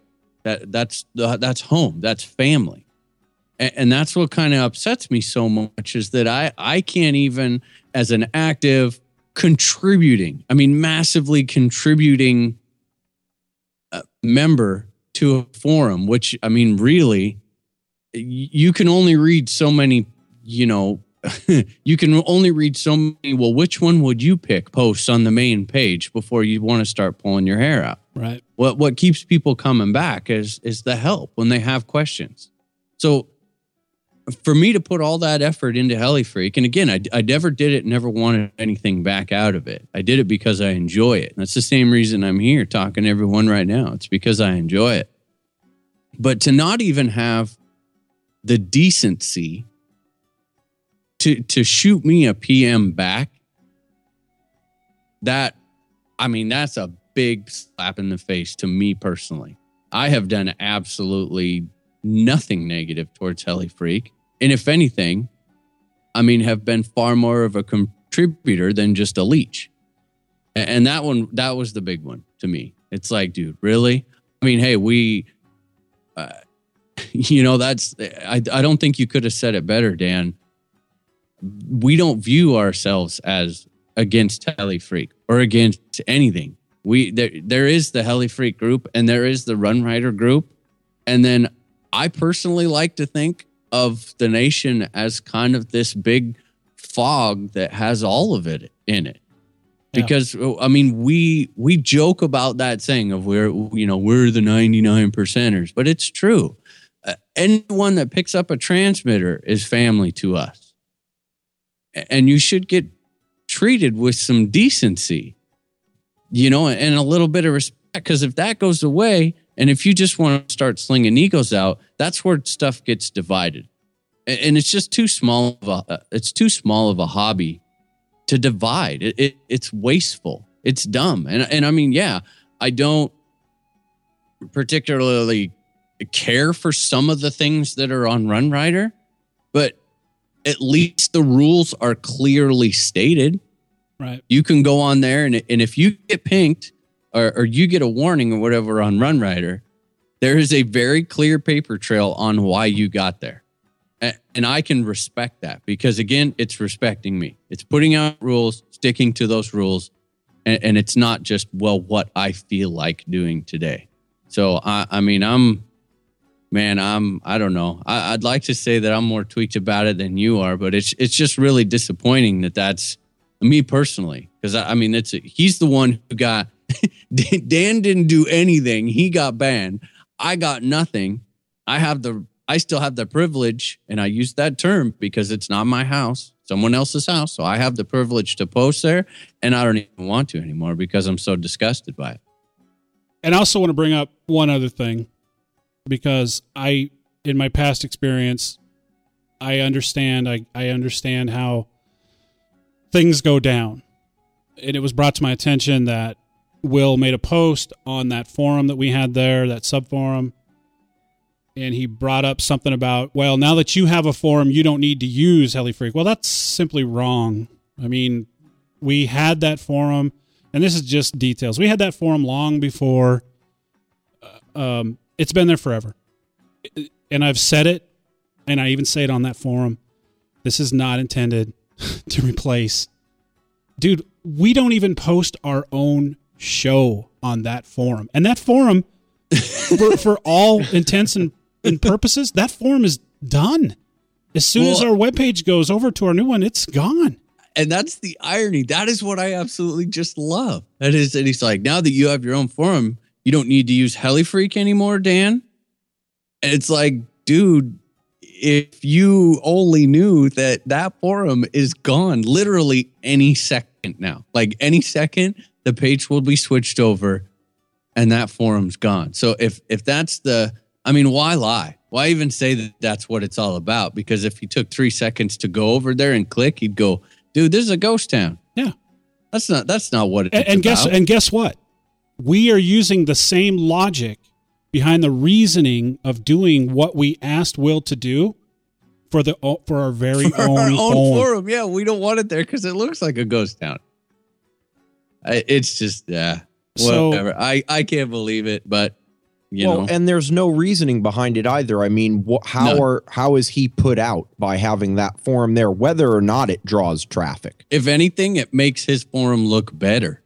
that that's that's home. That's family. And, and that's what kind of upsets me so much is that i i can't even as an active contributing i mean massively contributing uh, member to a forum which i mean really you can only read so many you know you can only read so many well which one would you pick posts on the main page before you want to start pulling your hair out Right. what what keeps people coming back is is the help when they have questions so for me to put all that effort into heli freak and again I, I never did it never wanted anything back out of it. I did it because i enjoy it. That's the same reason i'm here talking to everyone right now. It's because i enjoy it. But to not even have the decency to to shoot me a pm back that i mean that's a big slap in the face to me personally. I have done absolutely nothing negative towards heli freak and if anything i mean have been far more of a contributor than just a leech. And that one that was the big one to me. It's like dude really? I mean hey we uh, you know that's I, I don't think you could have said it better dan. We don't view ourselves as against heli freak or against anything. We there there is the heli freak group and there is the RunRyder group. And then i personally like to think of the nation as kind of this big fog that has all of it in it. Yeah. because i mean we we joke about that thing of we're you know we're the 99 percenters but it's true. Uh, anyone that picks up a transmitter is family to us. And you should get treated with some decency you know and a little bit of respect because if that goes away and if you just want to start slinging egos out that's where stuff gets divided. And it's just too small of a uh, it's too small of a hobby to divide. It, it it's wasteful. It's dumb. And and i mean yeah i don't particularly care for some of the things that are on RunRyder but at least the rules are clearly stated. Right. you can go on there and, and if you get pinked or, or you get a warning or whatever on RunRyder there is a very clear paper trail on why you got there. And i can respect that because again it's respecting me. It's putting out rules sticking to those rules and, and it's not just well what i feel like doing today. So i, I mean i'm man i'm i don't know. I, i'd like to say that i'm more tweaked about it than you are but it's it's just really disappointing that that's me personally. Because I, I mean it's he's the one who got dan didn't do anything. He got banned. I got nothing. I have the i still have the privilege and i use that term because it's not my house. Someone else's house. So i have the privilege to post there and i don't even want to anymore because i'm so disgusted by it. And I also want to bring up one other thing because I, in my past experience, I understand. I, I understand how things go down. And it was brought to my attention that Will made a post on that forum that we had there, that sub forum. And he brought up something about, well, now that you have a forum, you don't need to use HeliFreak. Well, that's simply wrong. I mean, we had that forum, and this is just details. We had that forum long before uh, um, it's been there forever. And I've said it, and I even say it on that forum. This is not intended to replace. Dude, we don't even post our own show on that forum. And that forum, for, for all intents and, and purposes, that forum is done. As soon as Well- our webpage goes over to our new one, it's gone. and that's the irony. That is what I absolutely just love. That is that he's like, now that you have your own forum, you don't need to use HeliFreak anymore, Dan. And it's like, dude, if you only knew that that forum is gone literally any second now, like any second, the page will be switched over and that forum's gone. So if if that's the I mean, why lie? Why even say that that's what it's all about? Because if he took 3 seconds to go over there and click, he'd go, "Dude, this is a ghost town." Yeah. That's not that's not what it's and, and guess about. and guess what? We are using the same logic behind the reasoning of doing what we asked Will to do for the for our very For own, our own forum. forum. Yeah, we don't want it there because it looks like a ghost town. I, it's just yeah, So- whatever. I I can't believe it, but you well, know, and there's no reasoning behind it either. I mean, wh- how None. are how is he put out by having that forum there, whether or not it draws traffic? if anything, it makes his forum look better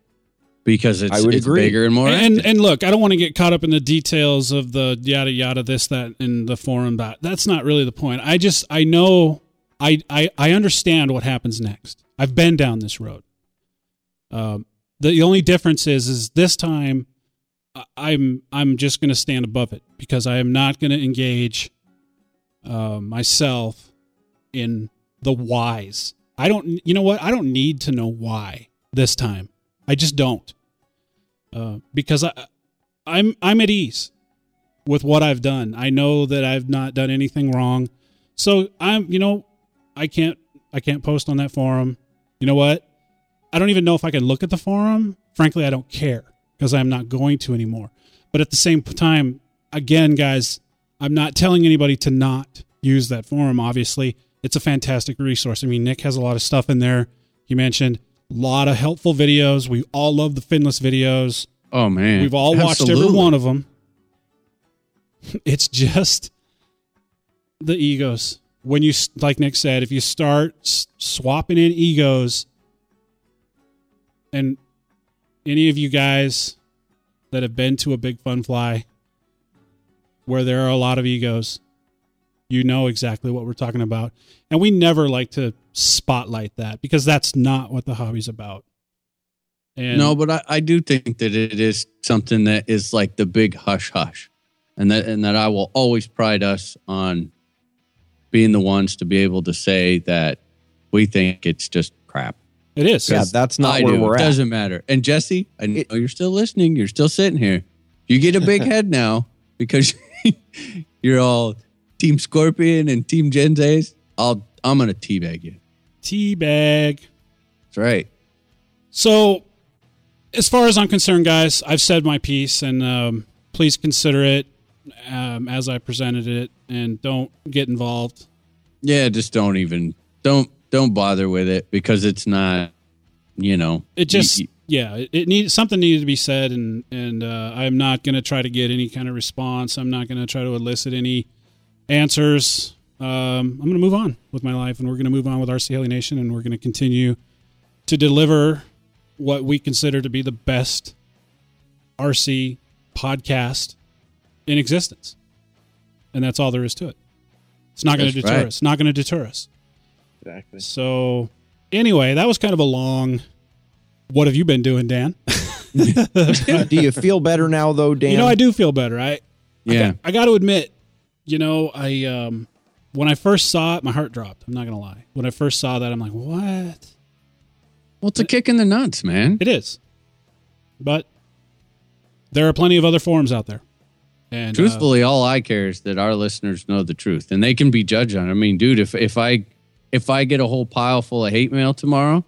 because it's I would it's agree. bigger and more. and active. and look, I don't want to get caught up in the details of the yada yada this that in the forum that that's not really the point. I just I know I I I understand what happens next. I've been down this road. Um, the, only difference is is this time I'm I'm just going to stand above it because I am not going to engage uh, myself in the whys. I don't you know what I don't need to know why this time. I just don't uh, because I, I'm I'm at ease with what I've done. I know that I've not done anything wrong, so I'm you know I can't I can't post on that forum. You know what? I don't even know if I can look at the forum. Frankly, I don't care because I'm not going to anymore. But at the same time, again, guys, I'm not telling anybody to not use that forum. Obviously, it's a fantastic resource. I mean, Nick has a lot of stuff in there. He mentioned a lot of helpful videos. We all love the Finless videos. oh man, We've all watched every one of them. It's just the egos. When you, like Nick said, if you start swapping in egos, and any of you guys that have been to a big fun fly where there are a lot of egos, you know exactly what we're talking about. And we never like to spotlight that because that's not what the hobby's about. And no, but I, I do think that it is something that is like the big hush hush, and that and that I will always pride us on being the ones to be able to say that we think it's just crap. It is. Yeah, that's not I where do. we're it at. doesn't matter. And Jesse, I know you're still listening. You're still sitting here. You get a big head now because you're all Team Scorpion and Team Gens Ace. I'll I'm gonna teabag you. Teabag. That's right. So, as far as I'm concerned, guys, I've said my piece, and um, please consider it um, as I presented it, and don't get involved. Yeah, just don't even don't don't bother with it because it's not. You know, It just, you- yeah, it, it needs something needed to be said, and and uh, I'm not going to try to get any kind of response. I'm not going to try to elicit any answers. Um, I'm going to move on with my life, and we're going to move on with RC Heli Nation, and we're going to continue to deliver what we consider to be the best RC podcast in existence, and that's all there is to it. It's not going to deter right. us. Not going to deter us. Exactly. So, anyway, that was kind of a long. What have you been doing, Dan? do you feel better now, though, Dan? You know, I do feel better. I yeah. I got to admit, you know, I um when I first saw it, my heart dropped. I'm not gonna lie. When I first saw that, I'm like, what? Well, it's a kick in the nuts, man. It is, but there are plenty of other forums out there. And uh, Truthfully, all I care is that our listeners know the truth, and they can be judged on. it. I mean, dude, if if I if I get a whole pile full of hate mail tomorrow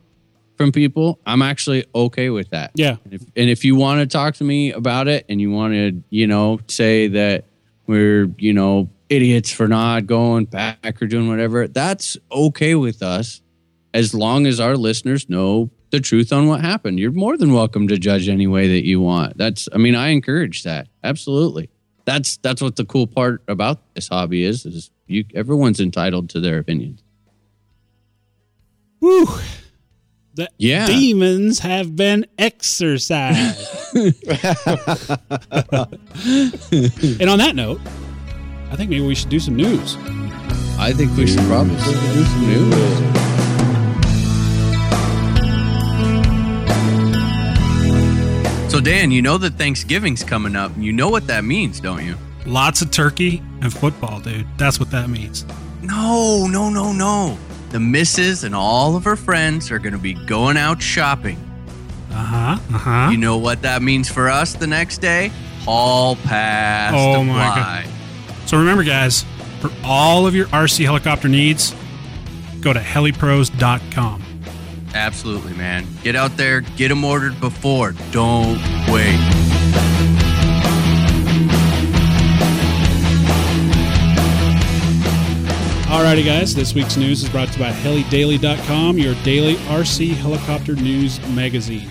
from people, I'm actually okay with that. yeah, And if, and if you want to talk to me about it, and you want to, you know, say that we're, you know, idiots for not going back or doing whatever, that's okay with us, as long as our listeners know the truth on what happened. You're more than welcome to judge any way that you want. That's, I mean, I encourage that absolutely. That's that's what the cool part about this hobby is. Is you everyone's entitled to their opinions. Whew, the Yeah. demons have been exorcised. and on that note, I think maybe we should do some news. I think we should probably do some news. So Dan, you know that Thanksgiving's coming up. You know what that means, don't you? Lots of turkey and football, dude. That's what that means. No, no, no, no. The missus and all of her friends are going to be going out shopping. Uh huh. Uh huh. You know what that means for us the next day? Hall pass. Oh to my fly. So remember, guys, for all of your RC helicopter needs, go to helipros.com. Absolutely, man. Get out there, get them ordered before. Don't wait. Alrighty, guys, this week's news is brought to you by helidaily.com, your daily RC helicopter news magazine.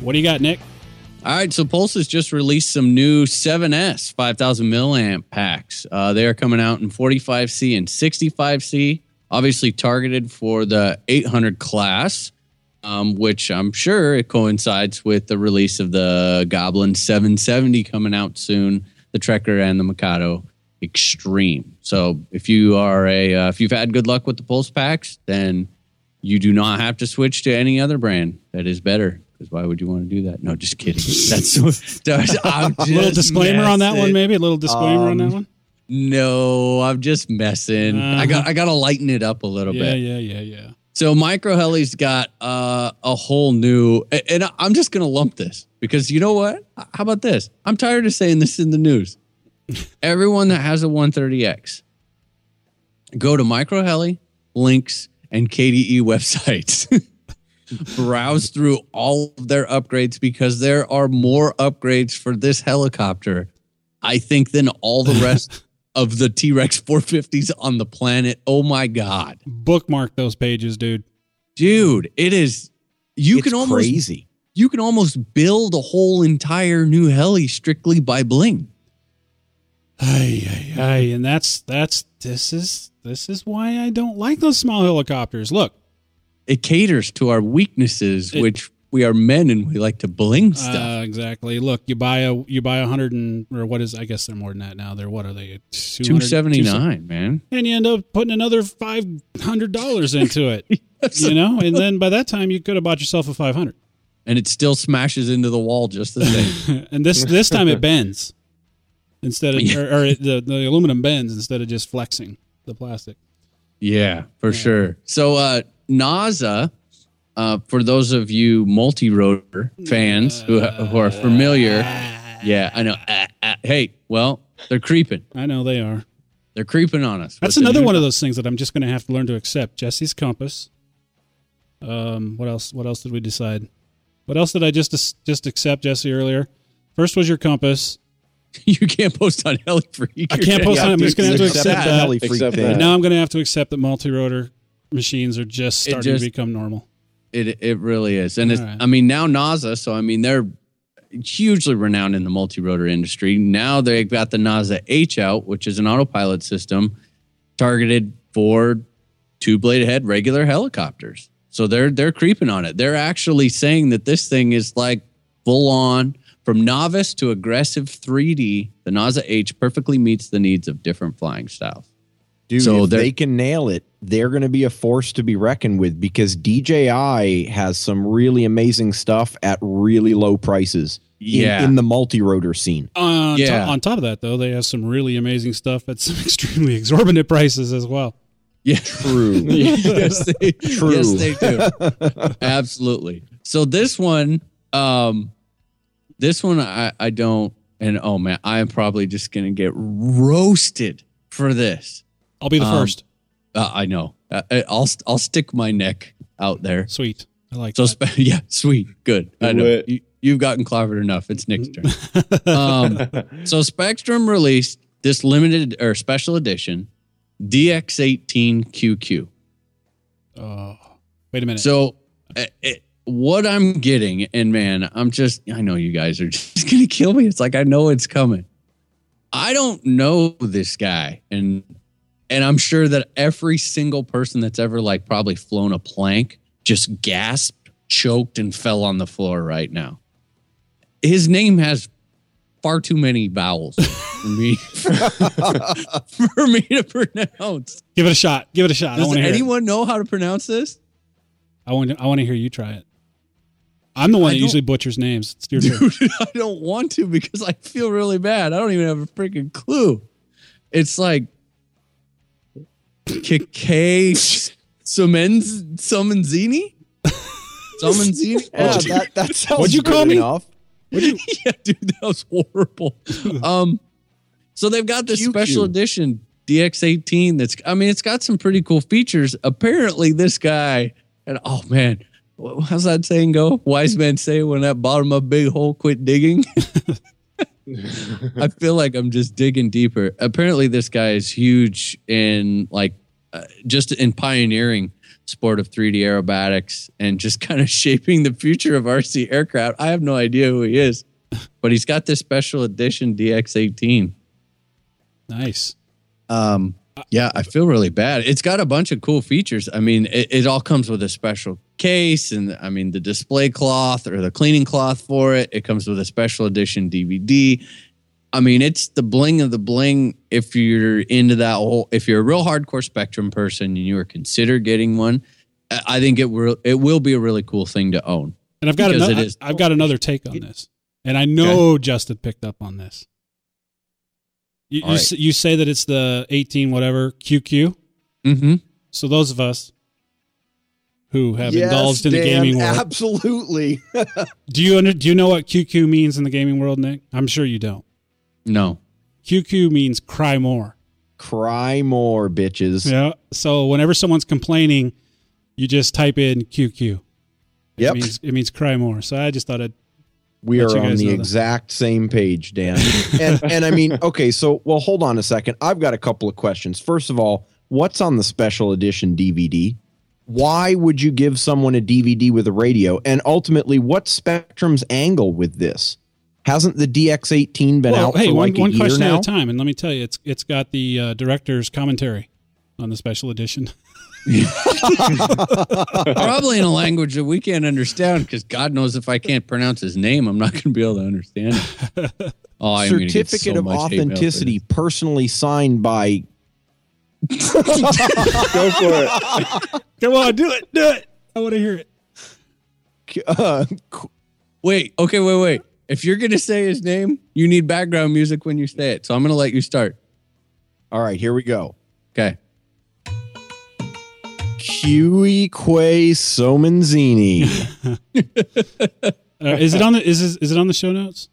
What do you got, Nick? All right, so Pulse has just released some new 7S 5000 milliamp packs. Uh, they are coming out in 45C and 65C, obviously targeted for the 800 class, um, which I'm sure it coincides with the release of the Goblin 770 coming out soon, the Trekker and the Mikado Extreme. So if you are a uh, if you've had good luck with the Pulse packs, then you do not have to switch to any other brand that is better. Because why would you want to do that? No, just kidding. That's I'm A little disclaimer on that one, maybe? A little disclaimer on that Um, one? No, I'm just messing. I got I got to lighten it up a little Uh-huh. Yeah, bit. yeah, yeah, yeah. So Micro Heli's got uh, a whole new, and I'm just gonna lump this because you know what? How about this? I'm tired of saying this in the news. Everyone that has a 130X, go to Micro Heli, Lynx, and KDE websites. Browse through all of their upgrades because there are more upgrades for this helicopter, I think, than all the rest of the T Rex 450s on the planet. Oh my God Bookmark those pages, dude. dude it is you it's can almost crazy. you can almost build a whole entire new heli strictly by bling Ay, ay, ay. And that's, that's, this is, this is why I don't like those small helicopters. Look, it caters to our weaknesses It- which we are men and we like to bling stuff Uh, exactly. Look, you buy a you buy a hundred and or what is I guess they're more than that now. They're what are they? 279 man and you end up putting another five hundred dollars into it. you know, and then by that time you could have bought yourself a five hundred. and it still smashes into the wall just the same and this this time it bends instead of Yeah. or, or the the aluminum bends instead of just flexing the plastic. yeah for sure so uh Naza uh, for those of you multi-rotor fans who, who are familiar yeah i know Ah, ah. hey well they're creeping I know they are. they're creeping on us That's another one of those things that I'm just going to have to learn to accept. Jesse's compass. Um, what else? What else did we decide? What else did I just just accept, Jesse, earlier? First was your compass. you can't post on Heli Freak. I can't post Yeah, on it. I'm just going to have to accept accept that. heli freak Accept thing. that. Now I'm going to have to accept that multi-rotor machines are just starting just- to become normal. It it really is, and right. I mean, now Naza. So I mean, they're hugely renowned in the multi-rotor industry. Now they've got the Naza-H out, which is an autopilot system targeted for two-blade head regular helicopters. So they're they're creeping on it. They're actually saying that this thing is like full on from novice to aggressive 3D. The Naza-H perfectly meets the needs of different flying styles. Dude, So if they're- can nail it, they're going to be a force to be reckoned with because DJI has some really amazing stuff at really low prices in- Yeah. in, the multi-rotor scene. On, to- on top of that, though, they have some really amazing stuff at some extremely exorbitant prices as well. Yeah. True. yes, they, True. yes, they do. Absolutely. So this one, um, this one I, I don't, and oh man, I am probably just gonna get roasted for this. I'll be the Um, first. Uh, I know. Uh, I- I'll I'll stick my neck out there. Sweet. I like So that. spe- yeah, sweet, good. I know it. you, you've gotten clobbered enough. It's Nick's turn. um, so Spektrum released this limited or special edition DX18QQ. Oh, wait a minute. So, uh, it, what I'm getting, and man, I'm just, I know you guys are just going to kill me. It's like, I know it's coming. I don't know this guy. And, and I'm sure that every single person that's ever like probably flown a plank just gasped, choked, and fell on the floor right now. His name has far too many vowels for me, for me to pronounce. Give it a shot. Give it a shot. Does want to hear. anyone know how to pronounce this? I want. to, I want to hear you try it. I'm the one I that usually butchers names. It's your turn. Dude, I don't want to because I feel really bad. I don't even have a freaking clue. It's like K Sumenz Sumenzini? Summonsini? Yeah, that, that sounds What'd you call good me? enough. yeah, dude, that was horrible. Um, so they've got this QQ. special edition DX18 that's, I mean, it's got some pretty cool features. Apparently, this guy, and oh man, wh- how's that saying go? Wise men say when that bottom of big hole, quit digging. I feel like I'm just digging deeper. Apparently, this guy is huge in like uh, just in pioneering sport of 3D aerobatics and just kind of shaping the future of RC aircraft. I have no idea who he is, but he's got this special edition DX18. Nice. Um, yeah, I feel really bad. It's got a bunch of cool features. I mean, it, it all comes with a special case, and I mean, the display cloth or the cleaning cloth for it. It comes with a special edition DVD. I mean, it's the bling of the bling. If you're into that whole, if you're a real hardcore Spektrum person and you are consider getting one, I think it will it will be a really cool thing to own. And I've got another. I've got another take on this, and I know Justin picked up on this. You, you, right. you say that it's the 18 whatever QQ. Mm-hmm. So those of us who have indulged in the gaming world, Absolutely. do you under, do you know what QQ means in the gaming world, Nick? I'm sure you don't. No. QQ means cry more. Cry more, bitches. Yeah. So whenever someone's complaining, you just type in QQ. It Yep. means it means cry more. So I just thought I'd we are you on the know that. exact same page, Dan. and and I mean, okay, so well, hold on a second. I've got a couple of questions. First of all, what's on the special edition DVD? Why would you give someone a DVD with a radio? And ultimately, what's Spektrum's angle with this? Hasn't the DX18 been well, out hey, for one, like a one year question now? at a time, and let me tell you, it's it's got the uh, director's commentary on the special edition. Probably in a language that we can't understand because God knows if I can't pronounce his name, I'm not going to be able to understand it. Oh, I'm gonna get Certificate so of much hate mail for authenticity, personally signed by. Go for it. Come on, do it, do it. I want to hear it. Uh, Wait, okay, wait, wait. If you're going to say his name, you need background music when you say it. So I'm going to let you start. all right, here we go. Okay. Kiwi Quay Somanzini. Uh, is it on the is is, is it on the show notes?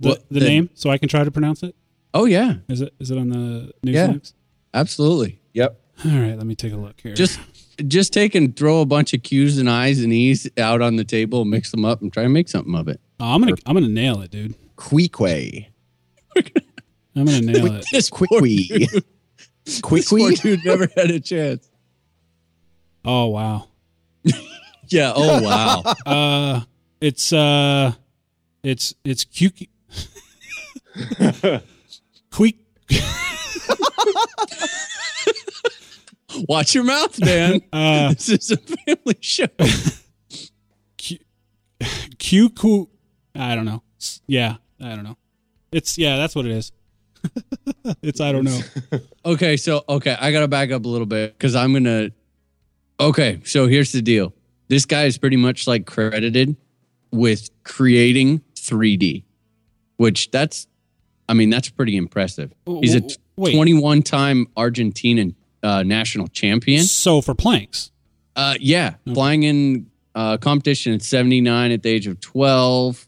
The, What, the the- name, so I can try to pronounce it. Oh, yeah, Is it is it on the news? Yeah. links? Absolutely. yep. All right, let me take a look here. Just just take and throw a bunch of Q's and I's and E's out on the table, mix them up, and try and make something of it. Oh, I'm gonna I'm gonna nail it, dude. Queequay. I'm gonna nail it. This poor Quickly. dude- this poor Quickly. dude never had a chance. Oh wow. Yeah. Oh, wow. Uh, it's uh, it's it's cute. Quick. Watch your mouth, man. Uh, this is a family show. Q Q. I don't know. Yeah, I don't know. It's yeah, that's what it is. it's I don't know. Okay, so okay, I gotta back up a little bit because I'm gonna. Okay, so here's the deal. This guy is pretty much like credited with creating 3D, which that's, I mean, that's pretty impressive. He's a W- wait. 21 time Argentinian uh, national champion. So for planks, Uh, yeah, flying in uh, competition at 79 at the age of 12.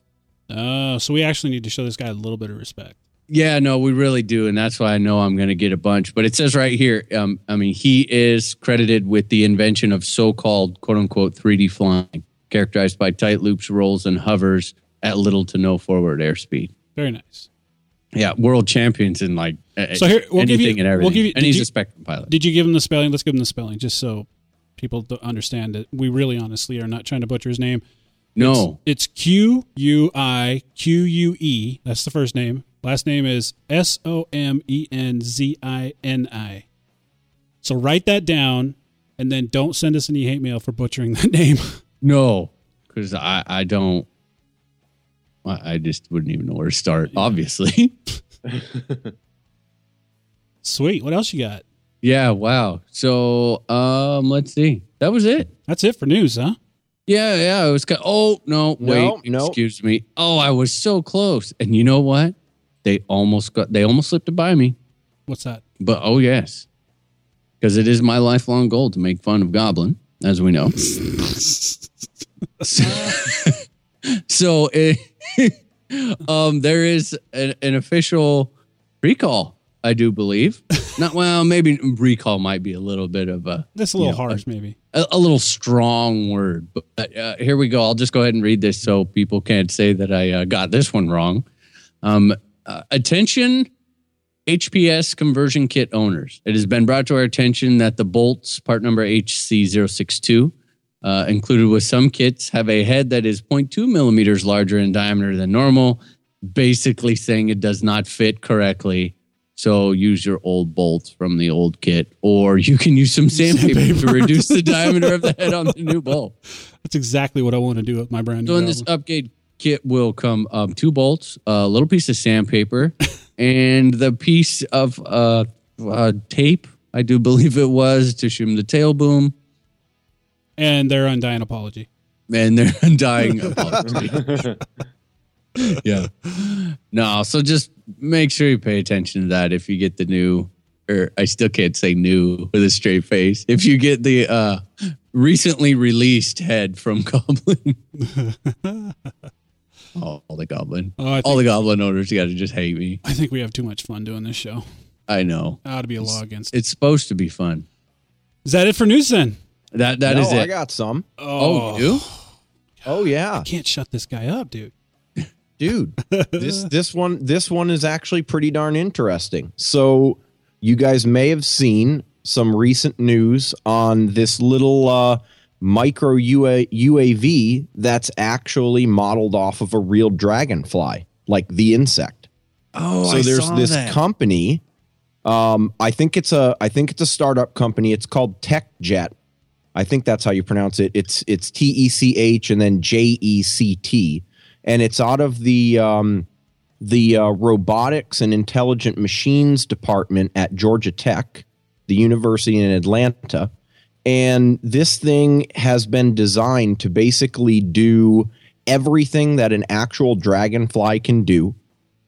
uh, so we actually need to show this guy a little bit of respect. Yeah, no, we really do, and that's why I know I'm going to get a bunch. But it says right here, um, I mean, he is credited with the invention of so-called "quote unquote" 3D flying, characterized by tight loops, rolls, and hovers at little to no forward airspeed. Very nice. Yeah, world champions in like So here, we'll give anything you- and we'll everything, give you- and he's you- a Spektrum pilot. Did you give him the spelling? Let's give him the spelling, just so people understand it. We really, honestly, are not trying to butcher his name. no, It's Q U I Q U E. That's the first name. Last name is S O M E N Z I N I. So write that down, and then don't send us any hate mail for butchering that name. no, because I I don't. I I just wouldn't even know where to start. Obviously. Sweet. What else you got? yeah. Wow. So um, let's see. That was it. That's it for news, huh? Yeah, yeah. It was. Kind oh no, wait. No, no. Excuse me. Oh, I was so close. And you know what? They almost got. They almost slipped it by me. What's that? But oh yes, because it is my lifelong goal to make fun of Goblin. as we know. so, eh, um, there is an, an official recall, I do believe. Not well, maybe recall might be a little bit of a That's a little you know, harsh, maybe. a, a little strong word, but uh, here we go. I'll just go ahead and read this so people can't say that I uh, got this one wrong. Um, uh, attention, HPS conversion kit owners. It has been brought to our attention that the bolts, part number HC062, uh, included with some kits, have a head that is 0.2 millimeters larger in diameter than normal, basically saying it does not fit correctly. So use your old bolts from the old kit, or you can use some sandpaper to reduce the diameter of the head on the new bolt. That's exactly what I want to do with my brand So new in this upgrade kit will come um, two bolts, a little piece of sandpaper, and the piece of uh, uh, tape. I do believe it was to shim the tail boom, and their undying apology. and their undying apology. yeah. No, so just make sure you pay attention to that if you get the new or I still can't say new with a straight face. If you get the uh recently released head from Goblin. oh, the Goblin. Oh, I All the Goblin owners you got to just hate me. I think we have too much fun doing this show. I know. That ought to be a law against. it. It's supposed to be fun. Is that it for news then? That that no, is I got some. oh, you do? Oh yeah, Can't shut this guy up, dude. dude. this this one this one is actually pretty darn interesting. So you guys may have seen some recent news on this little uh, micro UA, UAV that's actually modeled off of a real dragonfly, like the insect. Oh, so there's this company. Um, I think it's a I think it's a startup company. It's called TechJect. I think that's how you pronounce it. It's it's T E C H and then J E C T, and it's out of the um, the uh, robotics and intelligent machines department at Georgia Tech, the university in Atlanta. And this thing has been designed to basically do everything that an actual dragonfly can do.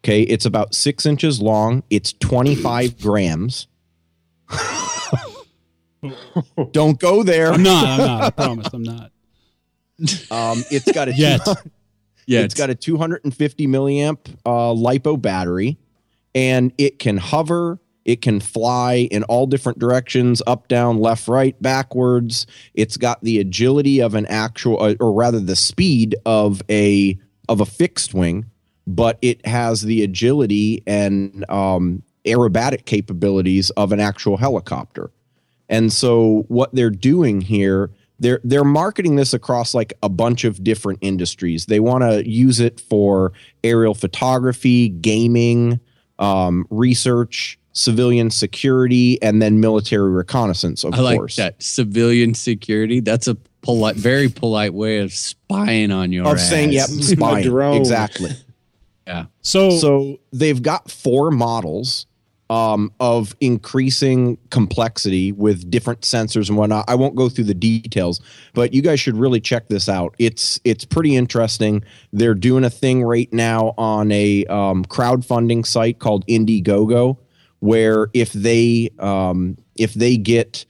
Okay, it's about six inches long. It's 25 grams. Don't go there. I'm not. I'm not. I promise. I'm not. Um, it's got a Yet. Yeah, it's got a 250 milliamp uh, lipo battery, and it can hover. It can fly in all different directions, up, down, left, right, backwards. It's got the agility of an actual, uh, or rather, the speed of a of a fixed wing, but it has the agility and um, aerobatic capabilities of an actual helicopter. And so what they're doing here, they're they're marketing this across like a bunch of different industries. They want to use it for aerial photography, gaming, um, research, civilian security, and then military reconnaissance, of I like course. that civilian security. That's a polite, very polite way of spying on your Of ass. saying, yep, spying. drone. Exactly. Yeah. So, So they've got four models um, of increasing complexity with different sensors and whatnot. I won't go through the details, but you guys should really check this out. It's it's pretty interesting. They're doing a thing right now on a um, crowdfunding site called Indiegogo, where if they um, if they get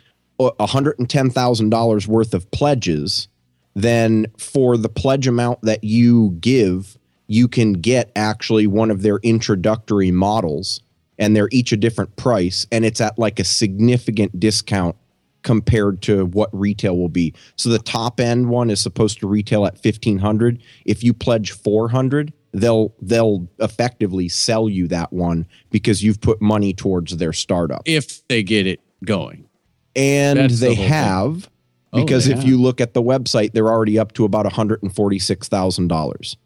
hundred and ten thousand dollars worth of pledges, then for the pledge amount that you give, you can get actually one of their introductory models, and they're each a different price, and it's at like a significant discount compared to what retail will be. So the top end one is supposed to retail at fifteen hundred. If you pledge four hundred, they'll they'll effectively sell you that one because you've put money towards their startup if they get it going. and That's the they thing. have Oh, because they if have. you look at the website they're already up to about $146,000.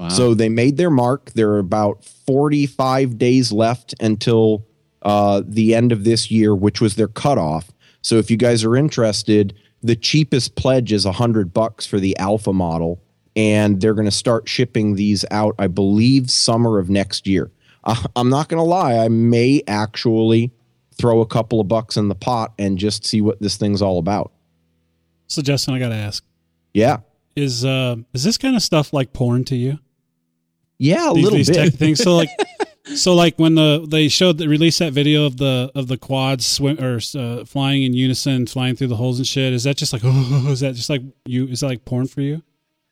Wow. So they made their mark. There are about 45 days left until uh, the end of this year, which was their cutoff. So if you guys are interested, the cheapest pledge is 100 bucks for the alpha model and they're going to start shipping these out I believe summer of next year. Uh, I'm not going to lie, I may actually throw a couple of bucks in the pot and just see what this thing's all about. so Justin, I got to ask: Yeah. is uh is this kind of stuff like porn to you? Yeah, a These- little these bit. tech things. So like, So like when the they showed the release that video of the of the quads swim or uh, flying in unison, flying through the holes and shit. Is that just like oh, is that just like you? Is that like porn for you?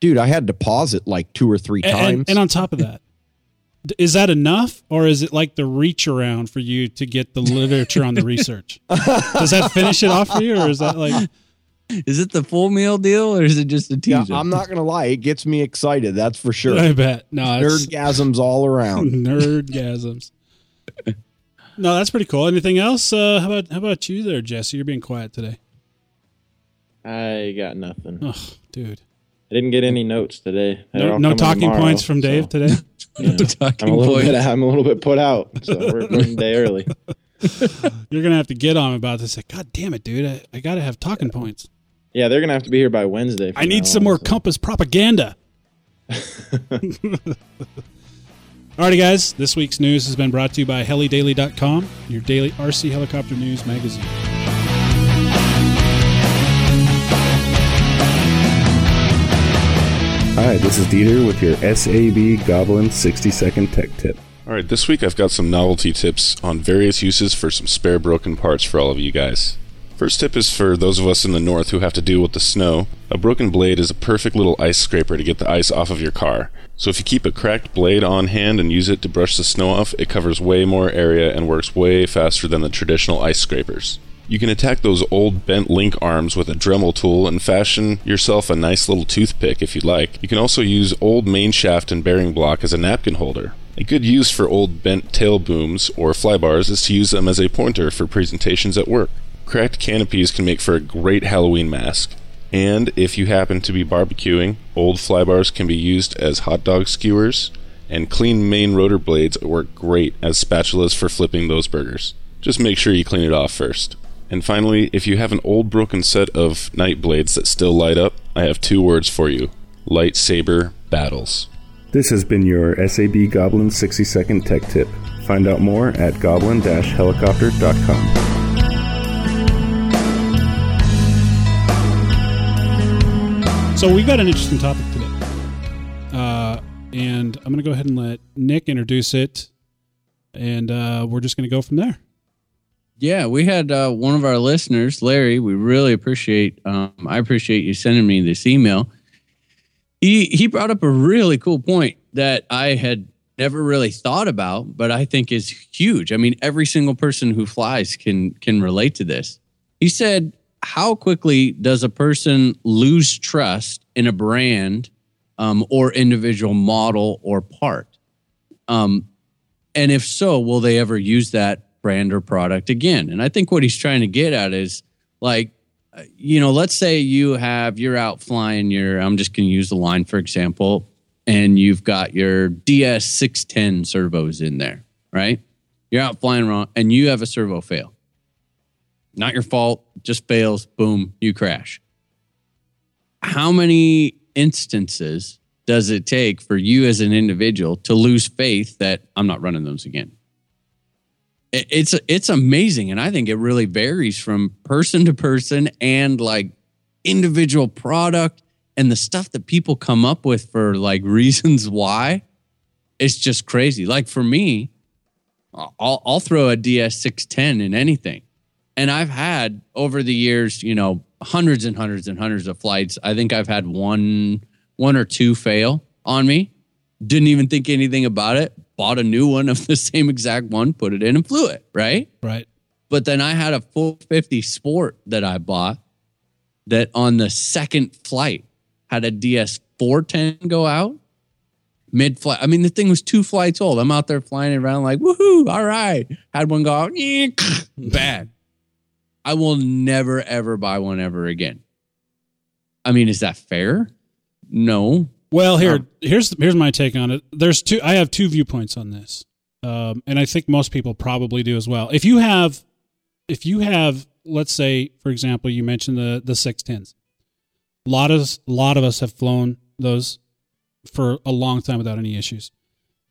Dude, I had to pause it like two or three And- times. And, and on top of that, is that enough, or is it like the reach around for you to get the literature on the research? Does that finish it off for you, or is that like Is it the full meal deal or is it just a yeah. I'm not gonna lie, it gets me excited. That's for sure. I bet no it's Nerdgasms all around. nerdgasms. No, that's pretty cool. Anything else? Uh, how about how about you there, Jesse? You're being quiet today. I got nothing. Oh, dude. I didn't get any notes today. No, no talking tomorrow, points from so, Dave today. you know, Talking I'm a little points. bit. I'm a little bit put out, so we're running a day early. You're gonna have to get on about this. Like, God damn it, dude! I, I gotta have talking points. Yeah, they're gonna have to be here by Wednesday. I need some on, more so- compass propaganda. Alrighty, guys. This week's news has been brought to you by HeliDaily.com, your daily RC helicopter news magazine. Hi, this is Dieter with your SAB Goblin 60 second tech tip. All right, this week I've got some novelty tips on various uses for some spare broken parts for all of you guys. First tip is for those of us in the north who have to deal with the snow. A broken blade is a perfect little ice scraper to get the ice off of your car. So if you keep a cracked blade on hand and use it to brush the snow off, it covers way more area and works way faster than the traditional ice scrapers. You can attack those old bent link arms with a Dremel tool and fashion yourself a nice little toothpick if you like. You can also use old main shaft and bearing block as a napkin holder. A good use for old bent tail booms or flybars is to use them as a pointer for presentations at work. Cracked canopies can make for a great Halloween mask. And if you happen to be barbecuing, old flybars can be used as hot dog skewers, and clean main rotor blades work great as spatulas for flipping those burgers. Just make sure you clean it off first. And finally, if you have an old broken set of night blades that still light up, I have two words for you lightsaber battles. This has been your SAB Goblin 60 second tech tip. Find out more at goblin helicopter.com. So we've got an interesting topic today, uh, and I'm going to go ahead and let Nick introduce it, and uh, we're just going to go from there. Yeah, we had uh, one of our listeners, Larry. We really appreciate. Um, I appreciate you sending me this email. He he brought up a really cool point that I had never really thought about, but I think is huge. I mean, every single person who flies can can relate to this. He said, "How quickly does a person lose trust in a brand um, or individual model or part? Um, and if so, will they ever use that brand or product again? And I think what he's trying to get at is like, uh, you know, let's say you have, you're out flying your, I'm just going to use the Align for example, and you've got your DS 610 servos in there, right? You're out flying wrong and you have a servo fail. Not your fault, just fails, boom, you crash. How many instances does it take for you as an individual to lose faith that I'm not running those again? It's it's amazing, and I think it really varies from person to person and like individual product and the stuff that people come up with for like reasons why. It's just crazy. Like for me, I'll I'll throw a DS six ten in anything, and I've had over the years, you know, hundreds and hundreds and hundreds of flights. I think I've had one one or two fail on me. Didn't even think anything about it. Bought a new one of the same exact one, put it in and flew it, right? Right. But then I had a full 50 sport that I bought that on the second flight had a DS 410 go out mid flight. I mean, the thing was two flights old. I'm out there flying around like, woohoo, all right. Had one go out, bad. I will never, ever buy one ever again. I mean, is that fair? No. Well, here, here's here's my take on it. There's two. I have two viewpoints on this, um, and I think most people probably do as well. If you have, if you have, let's say, for example, you mentioned the the six tens. A lot of us- a lot of us have flown those for a long time without any issues.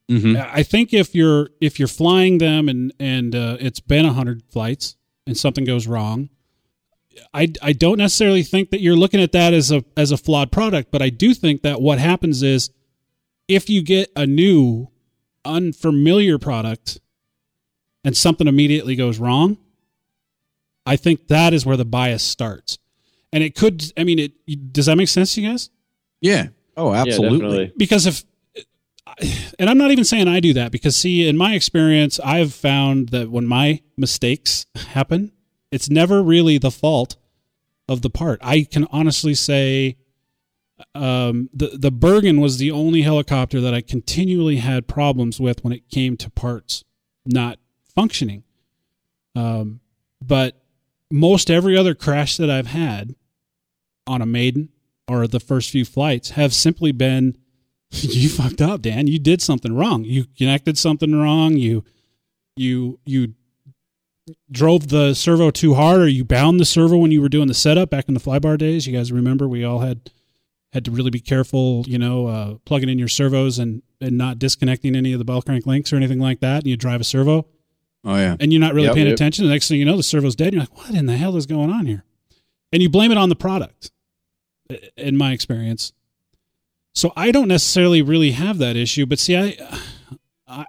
Mhm. I think if you're if you're flying them and and uh, it's been a hundred flights and something goes wrong, I I don't necessarily think that you're looking at that as a as a flawed product, but I do think that what happens is if you get a new unfamiliar product and something immediately goes wrong, I think that is where the bias starts. And it could, I mean, it does that make sense to you guys? Yeah. Oh, absolutely. definitely. because if and I'm not even saying I do that because see in my experience I've found that when my mistakes happen it's never really the fault of the part. I can honestly say um, the the Bergen was the only helicopter that I continually had problems with when it came to parts not functioning. Um, but most every other crash that I've had on a maiden or the first few flights have simply been you fucked up, Dan. You did something wrong. You connected something wrong. You you you drove the servo too hard or you bound the servo when you were doing the setup back in the flybar days. You guys remember we all had had to really be careful, you know, uh, plugging in your servos and and not disconnecting any of the bell crank links or anything like that. And you drive a servo Oh yeah. and you're not really Yep, paying yep. attention. The next thing you know, the servo's dead. You're like, what in the hell is going on here? And you blame it on the product, in my experience. So I don't necessarily really have that issue, but see, I, I,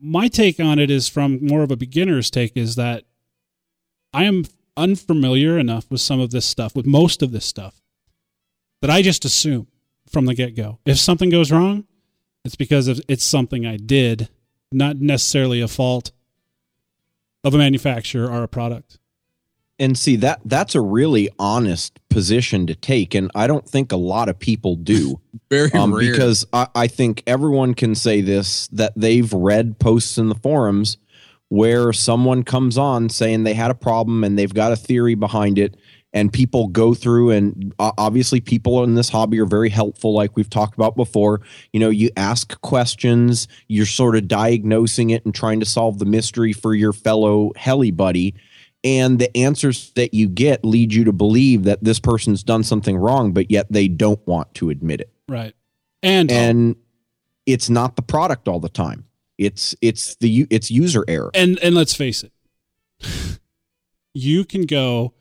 my take on it is from more of a beginner's take is that I am unfamiliar enough with some of this stuff, with most of this stuff, that I just assume from the get go. If something goes wrong, it's because of, it's something I did, not necessarily a fault of a manufacturer or a product. And see that that's a really honest position to take and i don't think a lot of people do. Very um, rare. because I, I think everyone can say this that they've read posts in the forums where someone comes on saying they had a problem and they've got a theory behind it and people go through and obviously people in this hobby are very helpful like we've talked about before. You know you ask questions you're sort of diagnosing it and trying to solve the mystery for your fellow heli buddy and the answers that you get lead you to believe that this person's done something wrong but yet they don't want to admit it. Right. And, and it's not the product all the time. It's it's the it's user error. And and let's face it. You can go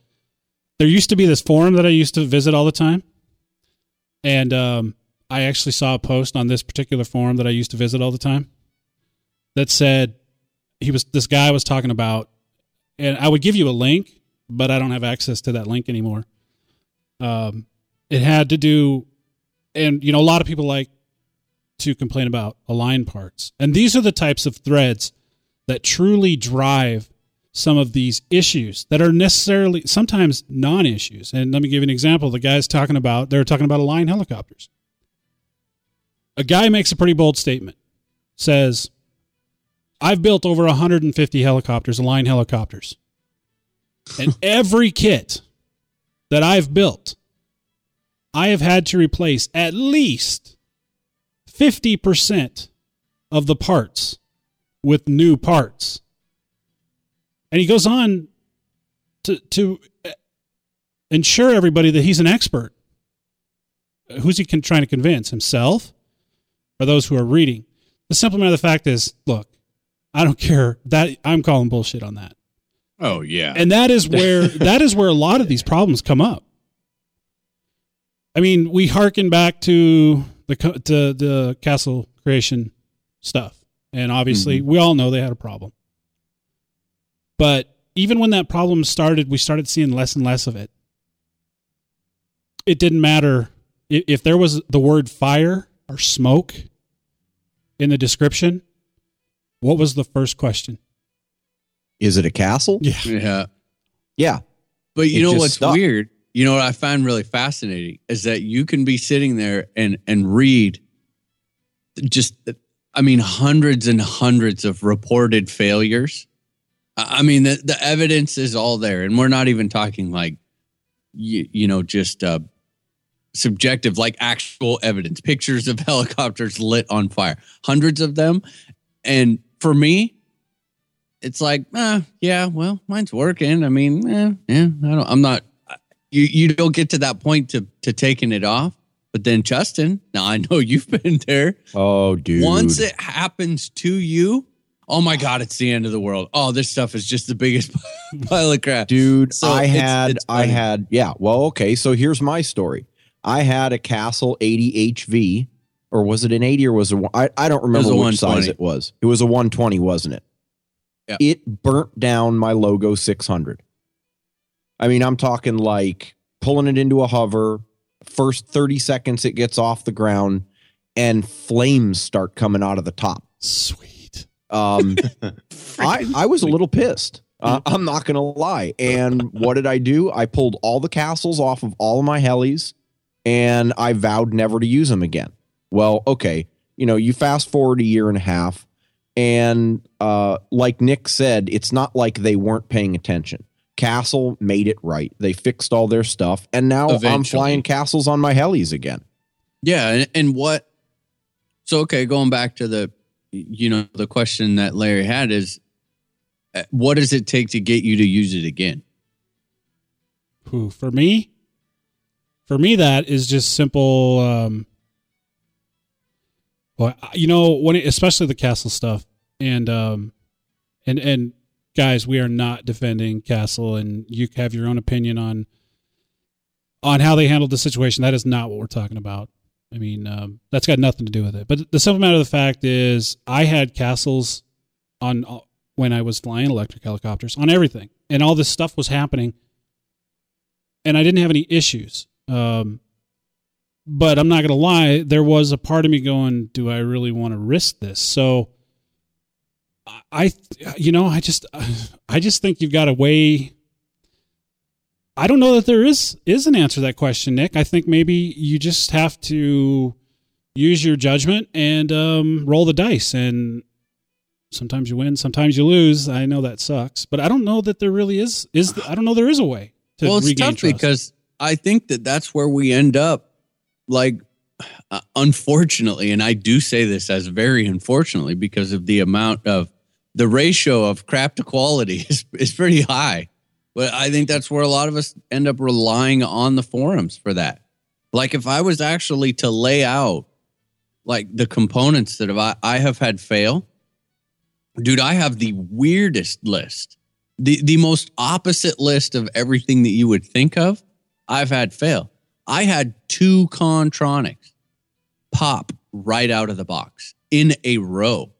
there used to be this forum that i used to visit all the time. And um, i actually saw a post on this particular forum that i used to visit all the time that said he was this guy was talking about and i would give you a link but i don't have access to that link anymore um, it had to do and you know a lot of people like to complain about align parts and these are the types of threads that truly drive some of these issues that are necessarily sometimes non-issues. And let me give you an example. The guy's talking about they're talking about Align helicopters. A guy makes a pretty bold statement. Says, "I've built over 150 helicopters, Align helicopters. And every kit that I've built, I have had to replace at least 50% of the parts with new parts. And he goes on to to uh, ensure everybody that he's an expert. Who's he trying to convince? Himself or those who are reading? The simple matter of the fact is, look, I don't care that I'm calling bullshit on that. oh yeah. And that is where that is where a lot of these problems come up. I mean, we harken back to the to the castle creation stuff, and obviously, mm-hmm. we all know they had a problem. But even when that problem started, we started seeing less and less of it. It didn't matter if there was the word fire or smoke in the description. What was the first question? is it a castle Yeah, yeah. yeah But you It know what's stuck. weird? You know what I find really fascinating is that you can be sitting there and and read just I mean hundreds and hundreds of reported failures. I I mean the the evidence is all there and we're not even talking like you, you know just uh subjective like actual evidence pictures of helicopters lit on fire hundreds of them and for me it's like, uh, yeah, well, mine's working. I mean, eh, yeah, I don't, I'm not, you, you don't get to that point to, to taking it off. But then Justin, now I know you've been there. oh dude Once it happens to you, oh my God, it's the end of the world. Oh, this stuff is just the biggest pile of crap. dude So i had it's i had yeah well okay so here's my story i had a castle 80 hv or was it an 80 or was it? one- I I don't remember which size 120. it was. It was a 120, wasn't it? Yeah. It burnt down my logo 600. I mean, I'm talking like pulling it into a hover. First 30 seconds, it gets off the ground, and flames start coming out of the top. Sweet. Um, I I was a little pissed. Uh, I'm not gonna lie. And what did I do? I pulled all the castles off of all of my helis, and I vowed never to use them again. Well, okay, you know, you fast forward a year and a half, and uh, like Nick said, it's not like they weren't paying attention. Castle made it right. They fixed all their stuff, and now I'm flying castles on my helis again. Yeah, and, and what? So okay, going back to the, you know, the question that Larry had is, uh, what does it take to get you to use it again? Who for me? For me, that is just simple. Um, you know, when it, especially the castle stuff, and um, and and guys, we are not defending Castle, and you have your own opinion on on how they handled the situation. That is not what we're talking about. I mean, um, that's got nothing to do with it. But the simple matter of the fact is, I had castles on uh, when I was flying electric helicopters on everything, and all this stuff was happening, and I didn't have any issues. Um, but I'm not going to lie, there was a part of me going, "Do I really want to risk this?" So, I, you know, I just, I just think you've got to weigh. I don't know that there is is an answer to that question, Nick. I think maybe you just have to use your judgment and um, roll the dice. And sometimes you win, sometimes you lose. I know that sucks, but I don't know that there really is. Is I don't know there is a way to well, it's regain tough trust. because I think that that's where we end up. Like, uh, unfortunately, and I do say this as very unfortunately because of the amount of the ratio of crap to quality is is pretty high. But I think that's where a lot of us end up relying on the forums for that. Like, if I was actually to lay out like the components that have I, I have had fail, dude, I have the weirdest list, the the most opposite list of everything that you would think of. I've had fail. I had two Kontroniks pop right out of the box in a row.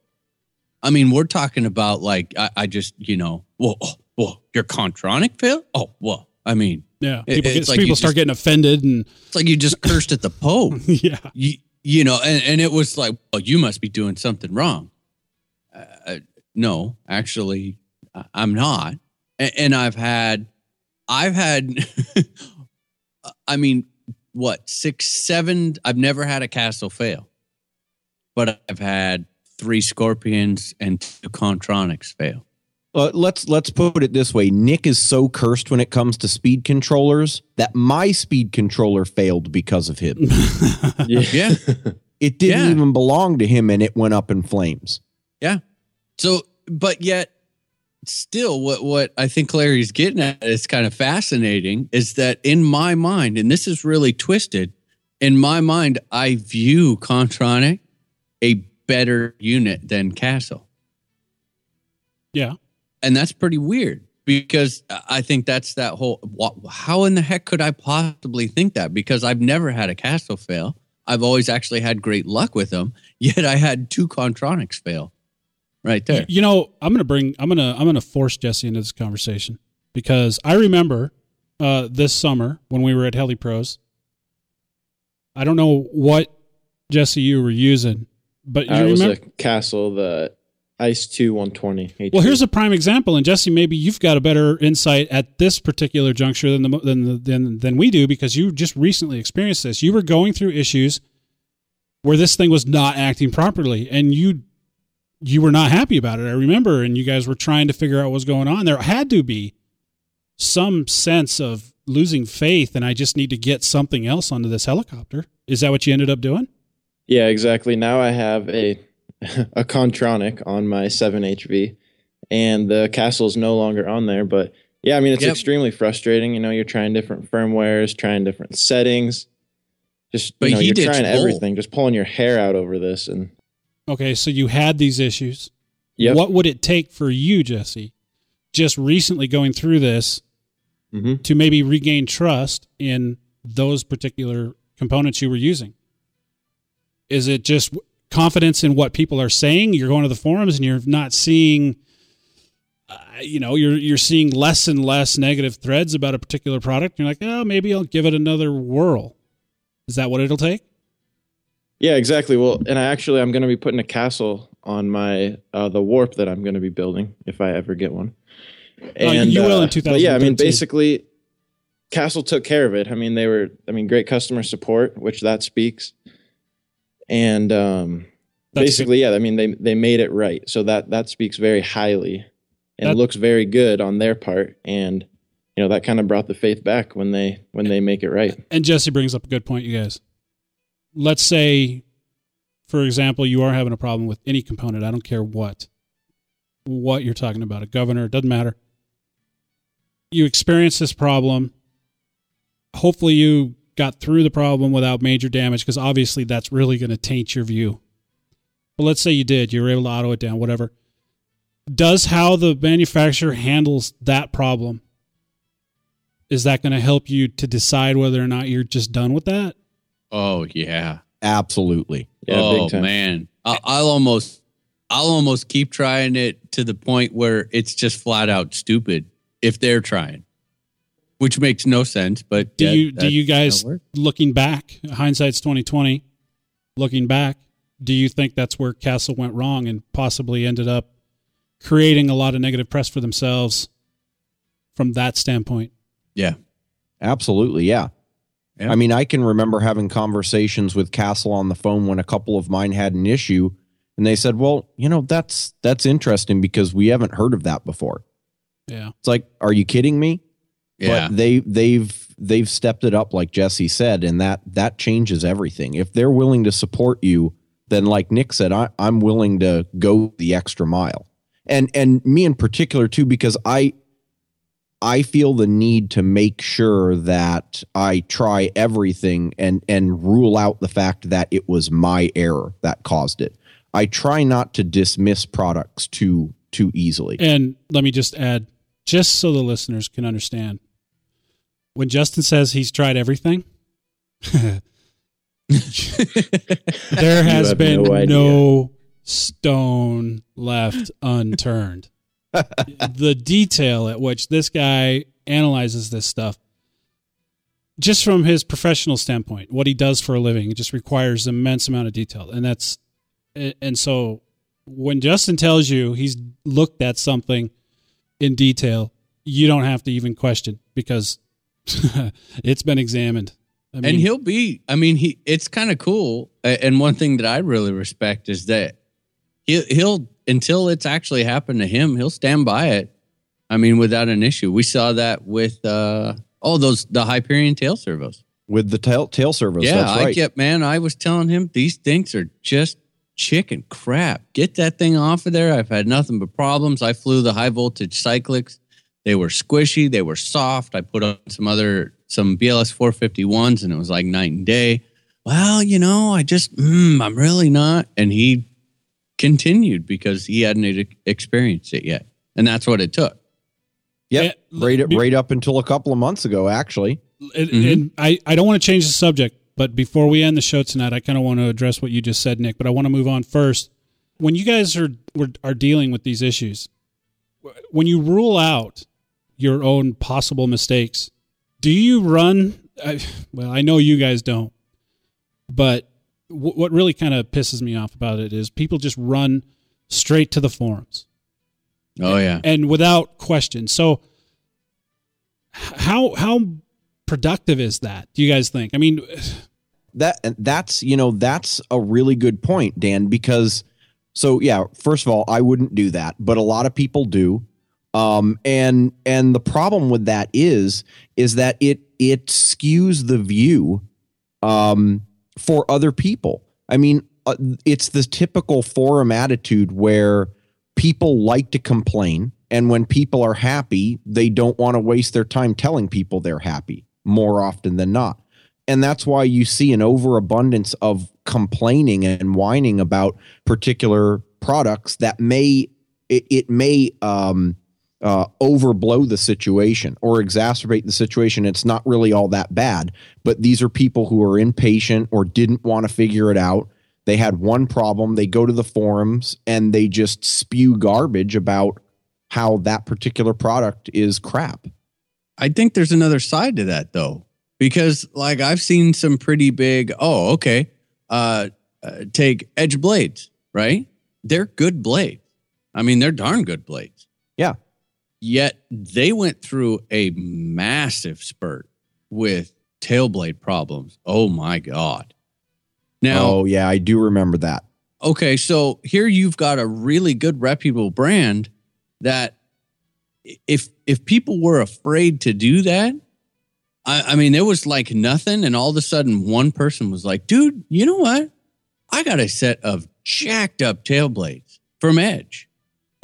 I mean, we're talking about like I, I just you know, whoa, oh, whoa, your Kontronik fail? Oh, whoa. I mean, yeah, it- people, get, it's like people start just- getting offended, and it's like you just cursed at the Pope. yeah, you, you know, and, and it was like, well, you must be doing something wrong. Uh, no, actually, I'm not. And, and I've had, I've had, I mean, what, six, seven, I've never had a castle fail, but I've had three Scorpions and two Kontroniks fail. Uh, let's let's put it this way: Nick is so cursed when it comes to speed controllers that my speed controller failed because of him. Yeah. It didn't Yeah. even belong to him, and it went up in flames. Yeah. So, but yet, still, what what I think Larry's getting at is kind of fascinating is that in my mind, and this is really twisted, in my mind, I view Kontronik a better unit than Castle, yeah. and that's pretty weird because I think that's that whole. How in the heck could I possibly think that? Because I've never had a Castle fail. I've always actually had great luck with them. Yet I had two Kontroniks fail. Right there. You know, I'm gonna bring I'm gonna I'm gonna force Jesse into this conversation because I remember uh, this summer when we were at Heli Pros. I don't know what Jesse you were using, but you I was remember. a Castle, the Ice 2 120. well, here's a prime example, and Jesse, maybe you've got a better insight at this particular juncture than the, than the, than than we do because you just recently experienced this. You were going through issues where this thing was not acting properly, and you you were not happy about it. I remember, and you guys were trying to figure out what was going on. There had to be some sense of losing faith, and I just need to get something else onto this helicopter. Is that what you ended up doing? Yeah, exactly. Now I have a a Kontronik on my 7HV, and the castle is no longer on there. But yeah, I mean it's Yep. extremely frustrating. You know, you're trying different firmwares, trying different settings. Just But you know, he you're ditched trying both. everything, just pulling your hair out over this. And Okay, so you had these issues. Yep. What would it take for you, Jesse, just recently going through this, Mhm. to maybe regain trust in those particular components you were using? Is it just confidence in what people are saying? You're going to the forums and you're not seeing, uh, you know, you're you're seeing less and less negative threads about a particular product. You're like, oh, maybe I'll give it another whirl. Is that what it'll take? Yeah, exactly. Well, and I actually I'm going to be putting a castle on my uh, the warp that I'm going to be building if I ever get one. Oh, you will in uh, but Yeah, I mean, basically, Castle took care of it. I mean, they were, I mean, great customer support, which that speaks. And um, That's basically, yeah, I mean, they they made it right, so that that speaks very highly, and That- looks very good on their part, and you know that kind of brought the faith back when they when they make it right. And Jesse brings up a good point, you guys. Let's say, for example, you are having a problem with any component. I don't care what, what you're talking about. A governor, it doesn't matter. You experience this problem. Hopefully, you got through the problem without major damage because obviously that's really going to taint your view. But let's say you did, you were able to auto it down, whatever. Does how the manufacturer handles that problem is that going to help you to decide whether or not you're just done with that? Oh yeah. Absolutely. Yeah, oh big time. man, I, I'll almost, I'll almost keep trying it to the point where it's just flat out stupid if they're trying, which makes no sense. But Do yeah, you do you guys looking back, hindsight's twenty twenty, looking back, do you think that's where Castle went wrong and possibly ended up creating a lot of negative press for themselves from that standpoint? Yeah. Absolutely, yeah. Yeah. I mean, I can remember having conversations with Castle on the phone when a couple of mine had an issue, and they said, "Well, you know, that's that's interesting because we haven't heard of that before." Yeah. It's like, are you kidding me? Yeah. But they they've they've stepped it up, like Jesse said, and that that changes everything. If they're willing to support you, then like Nick said, I, I'm willing to go the extra mile. And and me in particular too, because I I feel the need to make sure that I try everything and and rule out the fact that it was my error that caused it. I try not to dismiss products too too easily. And let me just add, just so the listeners can understand, when Justin says he's tried everything, there has have been no no stone left unturned. The detail at which this guy analyzes this stuff, just from his professional standpoint, what he does for a living, it just requires immense amount of detail, and that's and so when Justin tells you he's looked at something in detail, you don't have to even question because it's been examined. I mean, and he'll be i mean he it's kind of cool and one thing that i really respect is that he'll, he'll until it's actually happened to him he'll stand by it. I mean without an issue. We saw that with uh oh those the hyperion tail servos. With the tail tail servos, yeah that's i right. kept man i was telling him these things are just chicken crap. Get that thing off of there. I've had nothing but problems. I flew the high voltage cyclics they were squishy. They were soft. I put on some other some bls 451s and it was like night and day. Well you know i just mm, i'm really not. And he continued because he hadn't experienced it yet and that's what it took Yep. Yeah, right, be- right up until a couple of months ago, actually. and, Mhm. and I, I don't want to change the subject, but before we end the show tonight, I kind of want to address what you just said, Nick. But I want to move on first. When you guys are are dealing with these issues, when you rule out your own possible mistakes, do you run? I, well, I know you guys don't, but w- what really kind of pisses me off about it is people just run straight to the forums oh yeah and without question. So how how productive is that? Do you guys think? I mean, That that's you know that's a really good point, Dan. Because so yeah, first of all, I wouldn't do that, but a lot of people do. Um, and and the problem with that is is that it it skews the view um, for other people. I mean, uh, it's the typical forum attitude where people like to complain, and when people are happy, they don't want to waste their time telling people they're happy more often than not. And that's why you see an overabundance of complaining and whining about particular products that may it, it may um, uh, overblow the situation or exacerbate the situation. It's not really all that bad, but these are people who are impatient or didn't want to figure it out. They had one problem. They go to the forums and they just spew garbage about how that particular product is crap. I think there's another side to that though, because like I've seen some pretty big. Oh, okay. Uh, uh take edge blades, right? They're good blades. I mean, they're darn good blades. Yeah. Yet they went through a massive spurt with tail blade problems. Oh my god. Now, oh yeah, I do remember that. okay, so here you've got a really good reputable brand that if if people were afraid to do that, I, I mean, there was like nothing, and all of a sudden, one person was like, "Dude, you know what? I got a set of jacked up tail blades from Edge."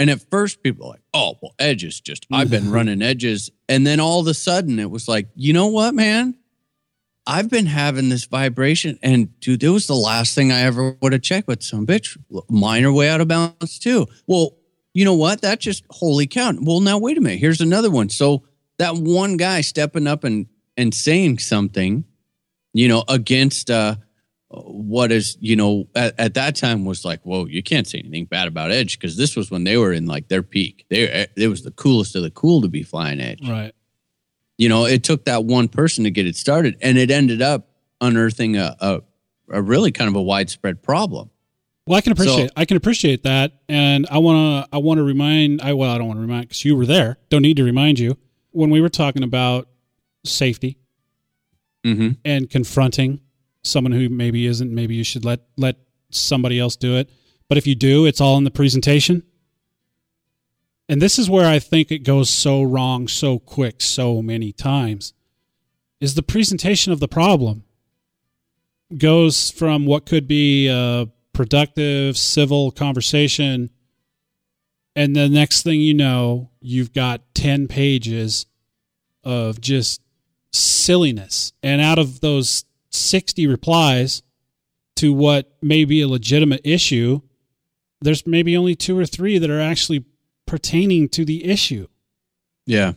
And at first, people like, "Oh, well, edges just I've been running edges," and then all of a sudden, it was like, "You know what, man? I've been having this vibration, and dude, it was the last thing I ever would have checked with some bitch. Mine are way out of balance too. Well, you know what? That just holy cow. Well, now wait a minute. Here's another one. So that one guy stepping up and and saying something, you know, against uh what is you know at, at that time was like whoa you can't say anything bad about edge because this was when they were in like their peak they it was the coolest of the cool to be flying edge Right. you know it took that one person to get it started and it ended up unearthing a, a, a really kind of a widespread problem Well, I can appreciate So- I can appreciate that, and I want to I want to remind I well I don't want to remind because you were there. Don't need to remind you when we were talking about safety mm-hmm. and confronting someone who maybe isn't. Maybe you should let let somebody else do it. But if you do, it's all in the presentation. And this is where I think it goes so wrong so quick so many times is the presentation of the problem goes from what could be a productive civil conversation and the next thing you know you've got 10 pages of just silliness and out of those 60 replies to what may be a legitimate issue there's maybe only two or three that are actually pertaining to the issue yeah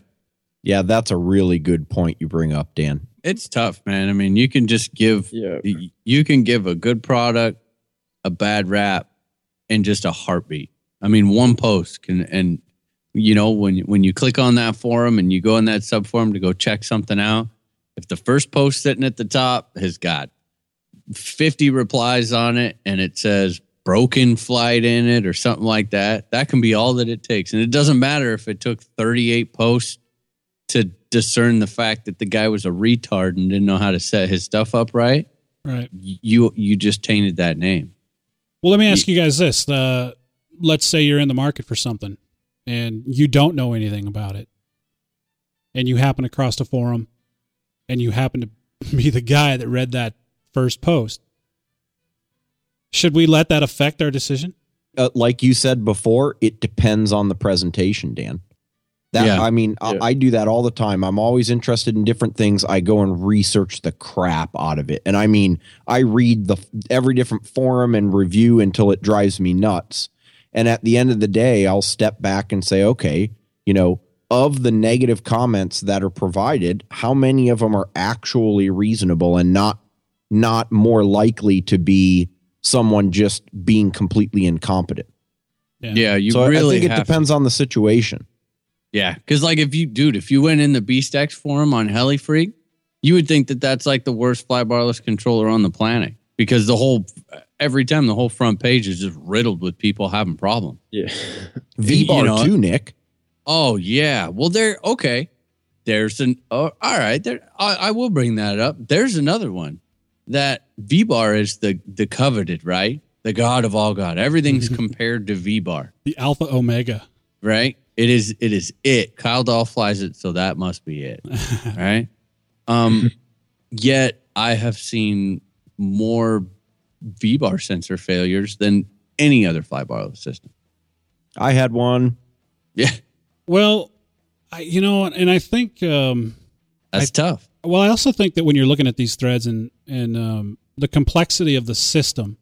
Yeah, that's a really good point you bring up, Dan. it's tough man i mean you can just give Yeah. you can give a good product a bad rap in just a heartbeat i mean one post can and you know when when you click on that forum and you go in that subforum to go check something out if the first post sitting at the top has got 50 replies on it and it says broken flight in it or something like that that can be all that it takes. And it doesn't matter if it took 38 posts to discern the fact that the guy was a retard and didn't know how to set his stuff up right. Right. You you just tainted that name. Well, let me ask you guys this: uh, Let's say you're in the market for something, and you don't know anything about it, and you happen across a forum, and you happen to be the guy that read that first post. Should we let that affect our decision? uh, like you said before, it depends on the presentation, Dan. That Yeah. I mean, Yeah. I, I do that all the time. I'm always interested in different things. I go and research the crap out of it, and I mean, I read the every different forum and review until it drives me nuts. And at the end of the day, I'll step back and say, okay, you know, of the negative comments that are provided, how many of them are actually reasonable and not not more likely to be someone just being completely incompetent? yeah you so really I think it have depends on the situation. yeah because like if you dude if you went in the BeastX forum on Heli Freak you would think that that's like the worst fly barless controller on the planet because the whole every time the whole front page is just riddled with people having problems Yeah. V bar You know- too, Nick. Oh yeah. Well, there. Okay. There's an. Oh, all right. There. I, I will bring that up. There's another one that V bar is the the coveted, right? The god of all god. Everything's compared to V bar, The Alpha Omega. right? It is. It is it. Kyle Dahl flies it, so that must be it, right? Um. Yet I have seen more V bar sensor failures than any other fly bar system. I had one. Yeah, Well, I, you know, and I think, um, that's tough. well, I also think that when you're looking at these threads and and um, the complexity of the system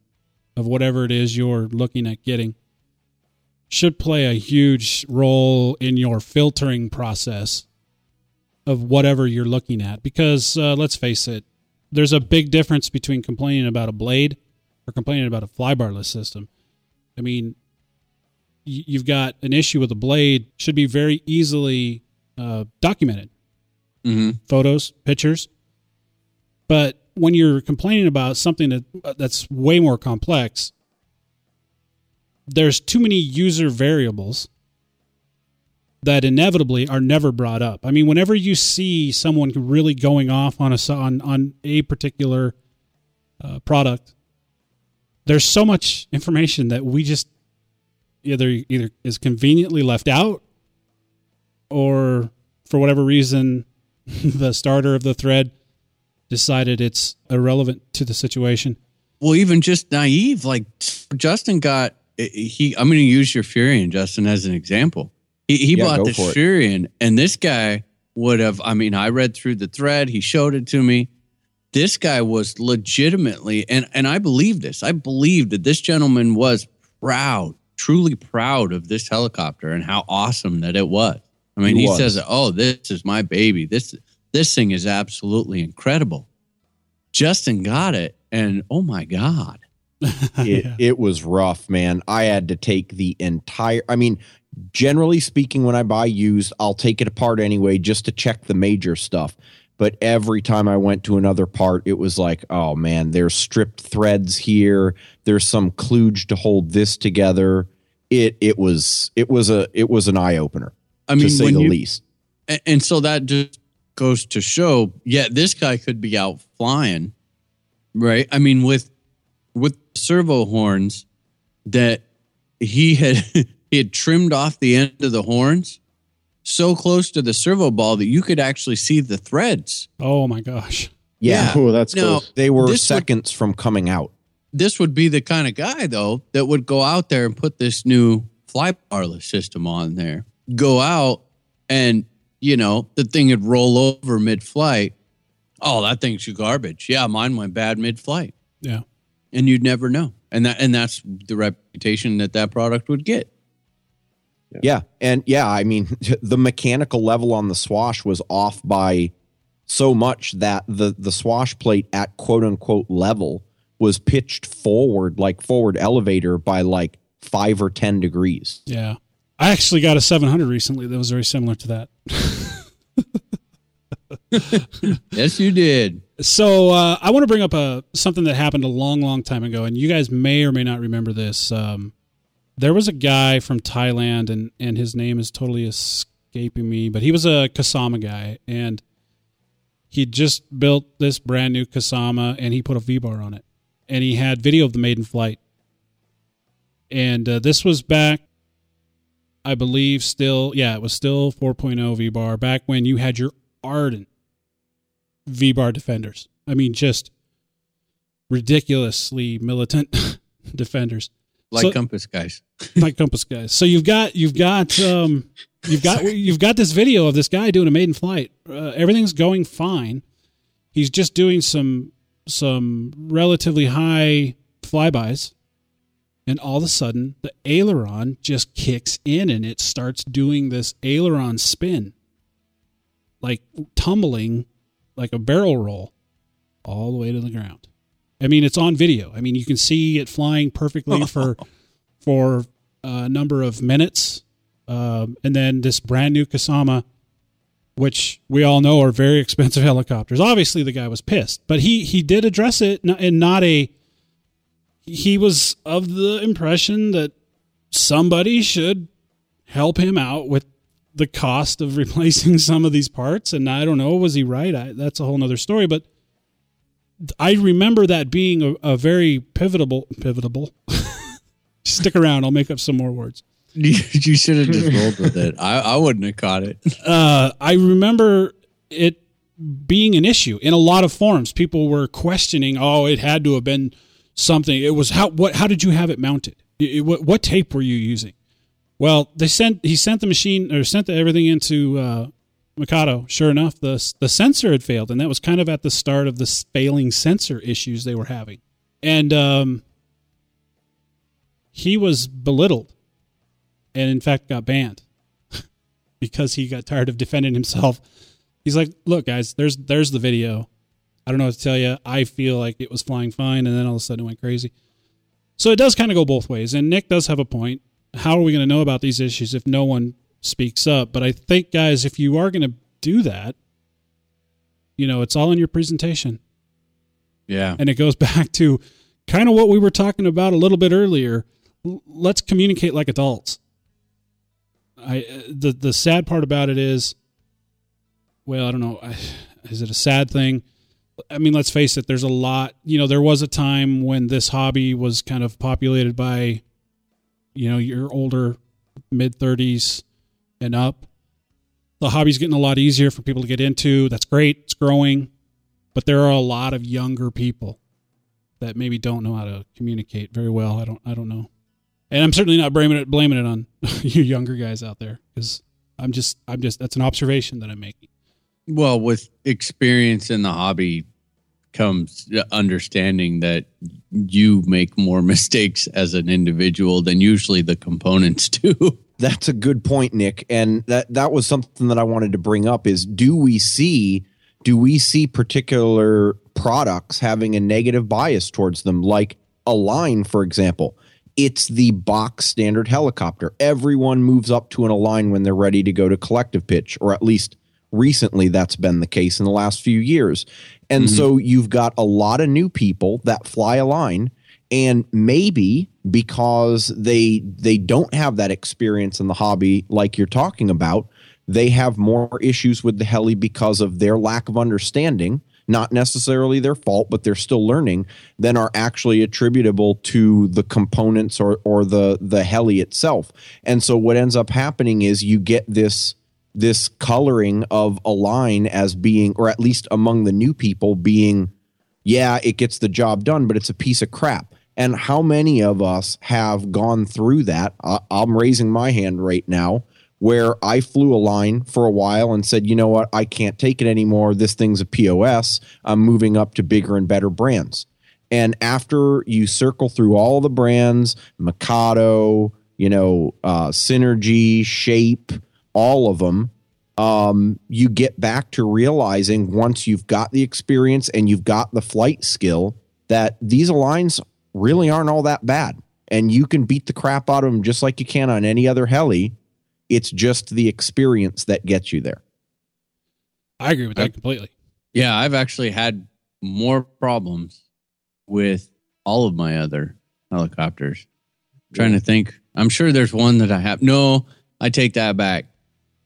of whatever it is you're looking at getting should play a huge role in your filtering process of whatever you're looking at. Because uh, let's face it, there's a big difference between complaining about a blade or complaining about a flybarless system. I mean, you've got an issue with the blade should be very easily uh, documented Mm-hmm. photos, pictures. But when you're complaining about something that that's way more complex, there's too many user variables that inevitably are never brought up. I mean, whenever you see someone really going off on a on on a particular uh, product, there's so much information that we just either either is conveniently left out or for whatever reason the starter of the thread decided it's irrelevant to the situation. Well, even just naive, like Justin got he. I'm going to use your Furion, Justin, as an example. He, he Yeah, bought go this. Furion, and this guy would have. I mean, I read through the thread. He showed it to me. This guy was legitimately, and and I believe this. I believe that this gentleman was proud, truly proud of this helicopter and how awesome that it was. I mean, He he, says, "Oh, this is my baby. This this thing is absolutely incredible." Justin got it, and oh my god, it, Yeah. it was rough, man. I had to take the entire. I mean, generally speaking, when I buy used, I'll take it apart anyway just to check the major stuff. But every time I went to another part, it was like, oh man, there's stripped threads here. There's some kludge to hold this together. It it was it was a it was an eye opener I mean, to say the you, least. and, so that just goes to show, yeah, this guy could be out flying, right? I mean, with with servo horns that he had he had trimmed off the end of the horns so close to the servo ball that you could actually see the threads. Oh my gosh. Yeah, Oh, that's No, cool. they were this would- seconds from coming out. this would be the kind of guy though that would go out there and put this new fly barless system on there go out and you know the thing would roll over mid-flight oh that thing's garbage yeah mine went bad mid-flight Yeah. and you'd never know and that and that's the reputation that that product would get Yeah. And yeah, I mean, the mechanical level on the swash was off by so much that the the swash plate at quote unquote level was pitched forward like forward elevator by like 5 or 10 degrees. Yeah. I actually got a 700 recently that was very similar to that. yes you did So uh, I want to bring up a something that happened a long, long time ago, and you guys may or may not remember this. Um, there was a guy from Thailand, and and his name is totally escaping me, but he was a Kasama guy, and he just built this brand new Kasama, and he put a V bar on it, and he had video of the maiden flight, and uh, this was back. I believe still, yeah, it was still 4.0 V bar back when you had your ardent V bar defenders. I mean, just ridiculously militant defenders, like So- compass guys like Compass guys. So you've got you've got um, you've got you've got this video of this guy doing a maiden flight. Uh, everything's going fine. He's just doing some some relatively high flybys, and all of a sudden the aileron just kicks in and it starts doing this aileron spin, like tumbling like a barrel roll all the way to the ground. I mean, it's on video. I mean, you can see it flying perfectly for for a number of minutes, um, and then this brand new Kasama, which we all know are very expensive helicopters. Obviously, the guy was pissed, but he he did address it and not a. He was of the impression that somebody should help him out with the cost of replacing some of these parts, and I don't know, was he right? I, that's a whole nother story, but. I remember that being a, a very pivotal, pivotal. Stick around, I'll make up some more words. you, should have just rolled with it I, I wouldn't have caught it uh, I remember it being an issue in a lot of forums. People were questioning, "Oh, it had to have been something." It was how what? How did you have it mounted? It- what, what tape were you using? Well, they sent he sent the machine or sent the, everything into uh, Mikado. Sure enough, the the sensor had failed, and that was kind of at the start of the failing sensor issues they were having. And um, he was belittled, and in fact got banned because he got tired of defending himself. He's like, "Look, guys, there's there's the video. I don't know what to tell you. I feel like it was flying fine, and then all of a sudden it went crazy." So it does kind of go both ways. And Nick does have a point. How are we going to know about these issues if no one speaks up? But I think, guys, if you are going to do that, you know, it's all in your presentation. Yeah. And it goes back to kind of what we were talking about a little bit earlier. Let's communicate like adults. I uh, the the sad part about it is, well, I don't know, is it a sad thing? I mean, let's face it. There's a lot. You know, there was a time when this hobby was kind of populated by, you know, your older, mid thirties and up. The hobby's getting a lot easier for people to get into. That's great. It's growing, but there are a lot of younger people that maybe don't know how to communicate very well. I don't. I don't know. And I'm certainly not blaming it blaming it on you younger guys out there because I'm just I'm just that's an observation that I'm making. Well, with experience in the hobby comes understanding that you make more mistakes as an individual than usually the components do. That's a good point, Nick. And that that was something that I wanted to bring up is do we see do we see particular products having a negative bias towards them? Like Align for example it's the box standard helicopter. Everyone moves up to an Align when they're ready to go to collective pitch or at least recently that's been the case in the last few years. And mm-hmm. so you've got a lot of new people that fly Align and maybe because they they don't have that experience in the hobby like you're talking about they have more issues with the heli because of their lack of understanding not necessarily their fault but they're still learning than are actually attributable to the components or or the the heli itself and so what ends up happening is you get this this coloring of Align as being or at least among the new people being yeah, it gets the job done, but it's a piece of crap. And how many of us have gone through that? I, I'm raising my hand right now where I flew Align for a while and said, you know what, I can't take it anymore. This thing's a POS. I'm moving up to bigger and better brands. And after you circle through all the brands, Mikado, you know, uh, Synergy, Shape, all of them, um, you get back to realizing once you've got the experience and you've got the flight skill that these Aligns really aren't all that bad. And you can beat the crap out of them just like you can on any other heli. It's just the experience that gets you there. I agree with that completely. Yeah, I've actually had more problems with all of my other helicopters. trying to think. I'm sure there's one that I have. No, I take that back.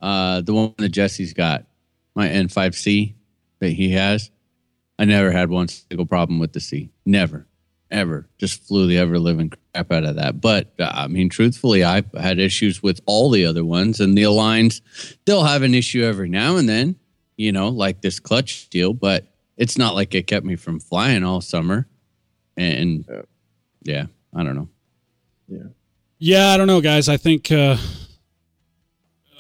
Uh, the one that Jesse's got, my N5C that he has. I never had one single problem with the C. Never, ever. Just flew the ever living crap out of that. But uh, I mean, truthfully, I've had issues with all the other ones, and the Aligns, they'll have an issue every now and then, you know, like this clutch deal. But it's not like it kept me from flying all summer. And yeah, I don't know. Yeah, Yeah, I don't know, guys. I think uh,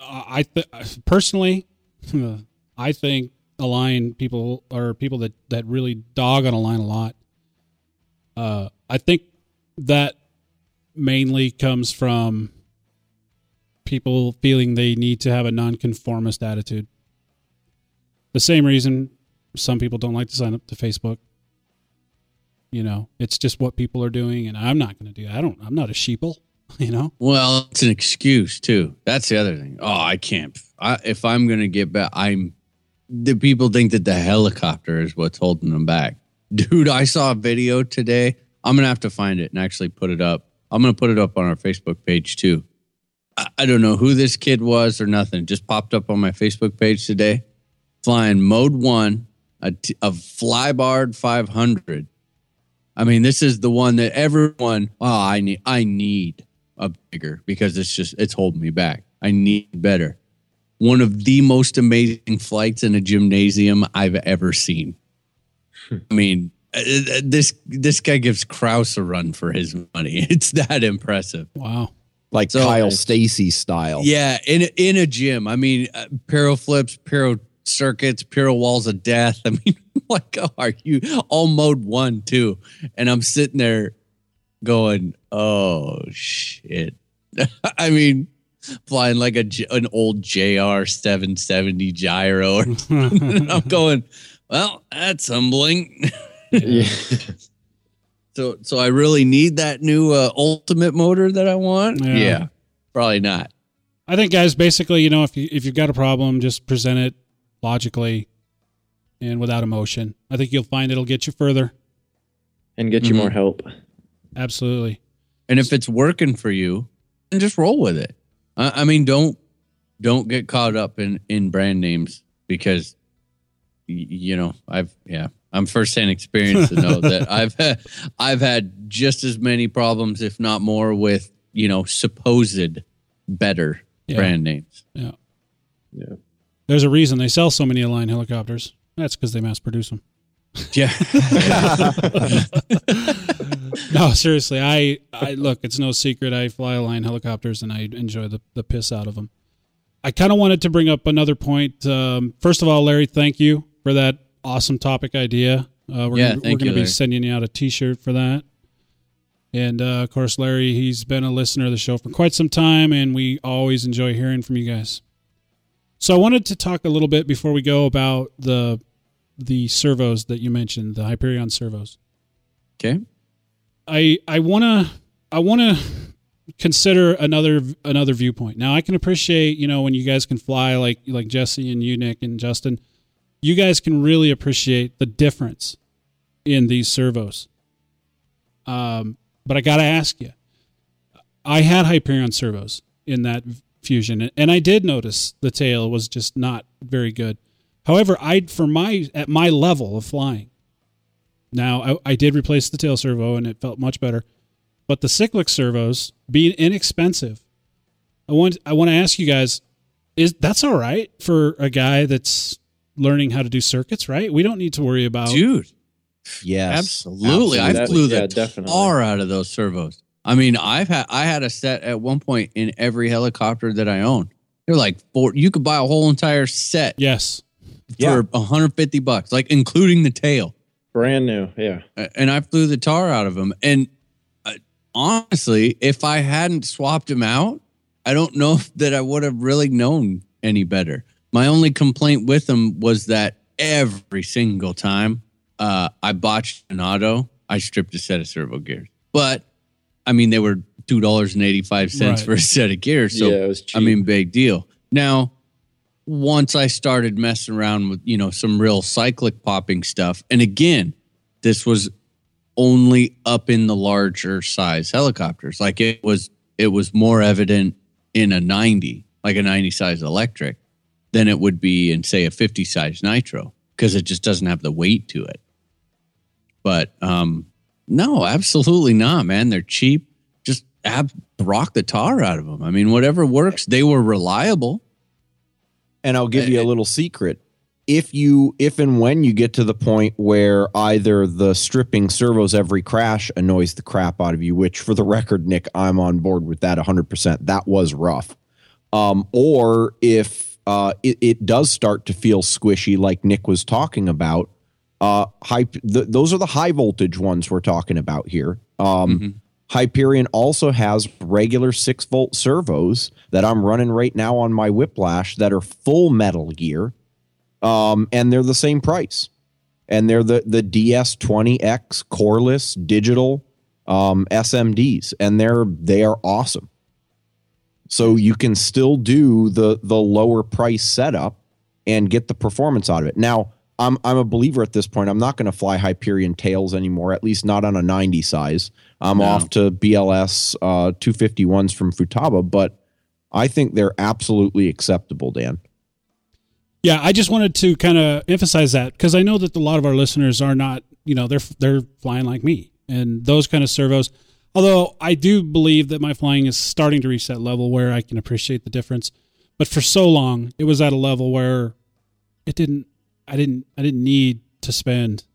I th- personally, I think Align people are people that that really dog on Align a lot. Uh, I think that mainly comes from people feeling they need to have a nonconformist attitude. The same reason some people don't like to sign up to Facebook. You know, it's just what people are doing, and I'm not going to do that. I don't. I'm not a sheeple. You know. Well, it's an excuse too. That's the other thing. Oh, I can't. I, if I'm going to get back, I'm. The people think that the helicopter is what's holding them back. Dude, I saw a video today. I'm going to have to find it and actually put it up. I'm going to put it up on our Facebook page too. I, I don't know who this kid was or nothing. Just popped up on my Facebook page today. Flying mode one, a, t- a flybarred 500. I mean, this is the one that everyone. Oh, I need. I need a bigger because it's just it's holding me back. I need better. One of the most amazing flights in a gymnasium I've ever seen. I mean, uh, uh, this this guy gives Kraus a run for his money. It's that impressive. Wow. Like So- Kyle Stacy style. Yeah, in a- in a gym. I mean, uh, pyro flips, pyro circuits, pyro walls of death. I mean, what are you all mode one too? And I'm sitting there going, "Oh shit!" I mean, flying like a J- an old JR 770 gyro. Or I'm going, well, that's humbling. yeah. So so I really need that new uh, ultimate motor that I want. Yeah. Yeah, probably not. I think, guys, basically, you know, if you if you've got a problem, just present it logically and without emotion. I think you'll find it'll get you further. and get you Mhm. more help. Absolutely. And if it's working for you, then just roll with it. I, I mean, don't don't get caught up in in brand names because y- you know I've yeah I'm firsthand experience to know that I've had, I've had just as many problems, if not more, with you know supposed better Yeah. brand names. Yeah. Yeah. There's a reason they sell so many Align helicopters. That's because they mass produce them. Yeah, No, seriously. I, I look. It's no secret. I fly Align helicopters and I enjoy the the piss out of them. I kind of wanted to bring up another point. Um, first of all, Larry, thank you for that awesome topic idea. Uh, we're Yeah, gonna, thank we're going to be sending you out a T-shirt for that. And uh, of course, Larry, he's been a listener of the show for quite some time, and we always enjoy hearing from you guys. So I wanted to talk a little bit before we go about the the servos that you mentioned, the Hyperion servos. okay. I I want to I want to consider another another viewpoint. Now I can appreciate, you know, when you guys can fly like like Jesse and you Nick and Justin, you guys can really appreciate the difference in these servos. Um but I got to ask you. I had Hyperion servos in that fusion and I did notice the tail was just not very good. However, I for my at my level of flying now, I, I did replace the tail servo and it felt much better. But the cyclic servos, being inexpensive, I want I want to ask you guys, is that's all right for a guy that's learning how to do circuits, right? We don't need to worry about dude. Yes. Absolutely. I Absolutely. flew the Yeah, definitely. tar out of those servos. I mean, I've had I had a set at one point in every helicopter that I own. They're like four you could buy a whole entire set yes. Yeah. for 150 bucks, like including the tail. Brand new. Yeah. And I flew the tar out of them. And uh, honestly, if I hadn't swapped them out, I don't know that I would have really known any better. My only complaint with them was that every single time uh, I botched an auto, I stripped a set of servo gears. But I mean, they were two dollars and eighty five cents Right. for a set of gears. So yeah, it was cheap. I mean, big deal. Now, once I started messing around with, you know, some real cyclic popping stuff, and again, this was only up in the larger size helicopters. Like it was, it was more evident in a 90, like a 90 size electric, than it would be in, say, a 50 size nitro, because it just doesn't have the weight to it. But um, no, absolutely not, man. They're cheap. Just ab- rock the tar out of them. I mean, whatever works. They were reliable. And I'll give you a little secret. If you if and when you get to the point where either the stripping servos every crash annoys the crap out of you, which for the record, Nick, I'm on board with that 100%. That was rough. Um, or if uh, it, it does start to feel squishy, like Nick was talking about, uh, high, th- those are the high voltage ones we're talking about here. Um, Mhm. Hyperion also has regular six volt servos that I'm running right now on my Whiplash that are full metal gear, um, and they're the same price, and they're the the DS20X coreless digital um, SMDs, and they're they are awesome. So you can still do the the lower price setup and get the performance out of it. Now, I'm I'm a believer at this point. I'm not going to fly Hyperion tails anymore, at least not on a 90 size. I'm No. off to BLS uh, 251s from Futaba, but I think they're absolutely acceptable, Dan. Yeah, I just wanted to kind of emphasize that because I know that a lot of our listeners are not, you know, they're they're flying like me and those kind of servos. Although I do believe that my flying is starting to reach that level where I can appreciate the difference, but for so long it was at a level where it didn't, I didn't, I didn't need to spend.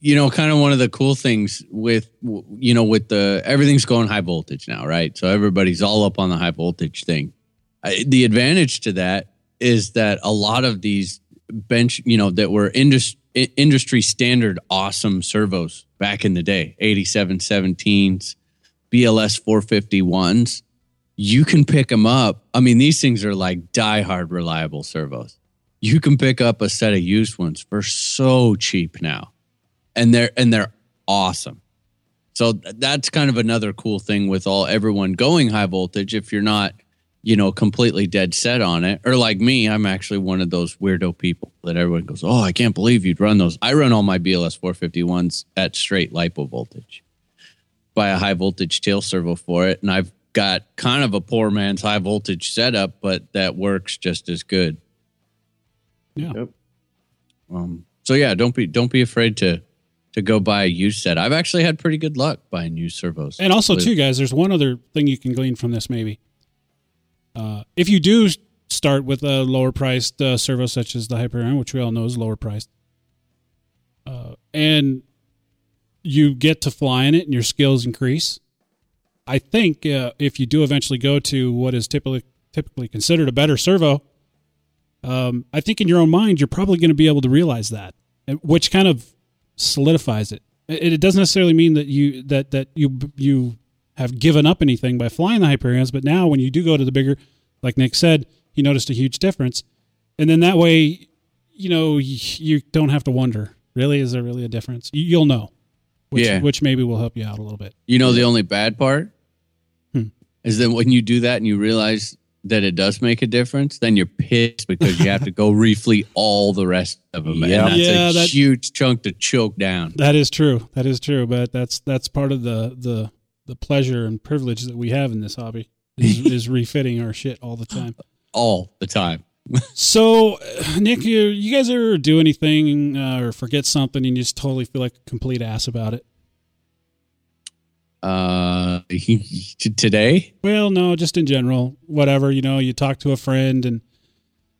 you know, kind of one of the cool things with, you know, with the everything's going high voltage now, right? So everybody's all up on the high voltage thing. I, the advantage to that is that a lot of these bench, you know, that were industry industry standard awesome servos back in the day, 87 17s, BLS 451s, you can pick them up. I mean, these things are like diehard reliable servos. You can pick up a set of used ones for so cheap now and they're and they're awesome. So that's kind of another cool thing with all everyone going high voltage. If you're not, you know, completely dead set on it, or like me, I'm actually one of those weirdo people that everyone goes, "Oh, I can't believe you'd run those." I run all my BLS 451s at straight lipo voltage. Buy a high voltage tail servo for it, and I've got kind of a poor man's high voltage setup, but that works just as good. Yeah. Yep. Um, so yeah, don't be don't be afraid to to go buy a used set. I've actually had pretty good luck buying used servos. And also, too, guys, there's one other thing you can glean from this. Maybe uh, if you do start with a lower priced uh, servo such as the Hyperion, which we all know is lower priced, uh, and you get to fly in it and your skills increase. I think uh, if you do eventually go to what is typically typically considered a better servo, um, I think in your own mind you're probably going to be able to realize that, which kind of solidifies it. It, it doesn't necessarily mean that you that that you you have given up anything by flying the Hyperions, but now when you do go to the bigger, like Nick said, he noticed a huge difference, and then that way, you know, you, you don't have to wonder. Really, is there really a difference? You, you'll know, which Yeah. which maybe will help you out a little bit. You know, the only bad part Hmm. is that when you do that and you realize that it does make a difference, then you're pissed because you have to go refleet all the rest of them. Yeah. And that's Yeah, a that- huge chunk to choke down. That is true. That is true. But that's that's part of the the the pleasure and privilege that we have in this hobby is, is refitting our shit all the time. all the time. So, uh, Nick, you, you guys ever do anything uh, or forget something and you just totally feel like a complete ass about it? Uh, today, Well, no, just in general. Whatever, you know, you talk to a friend and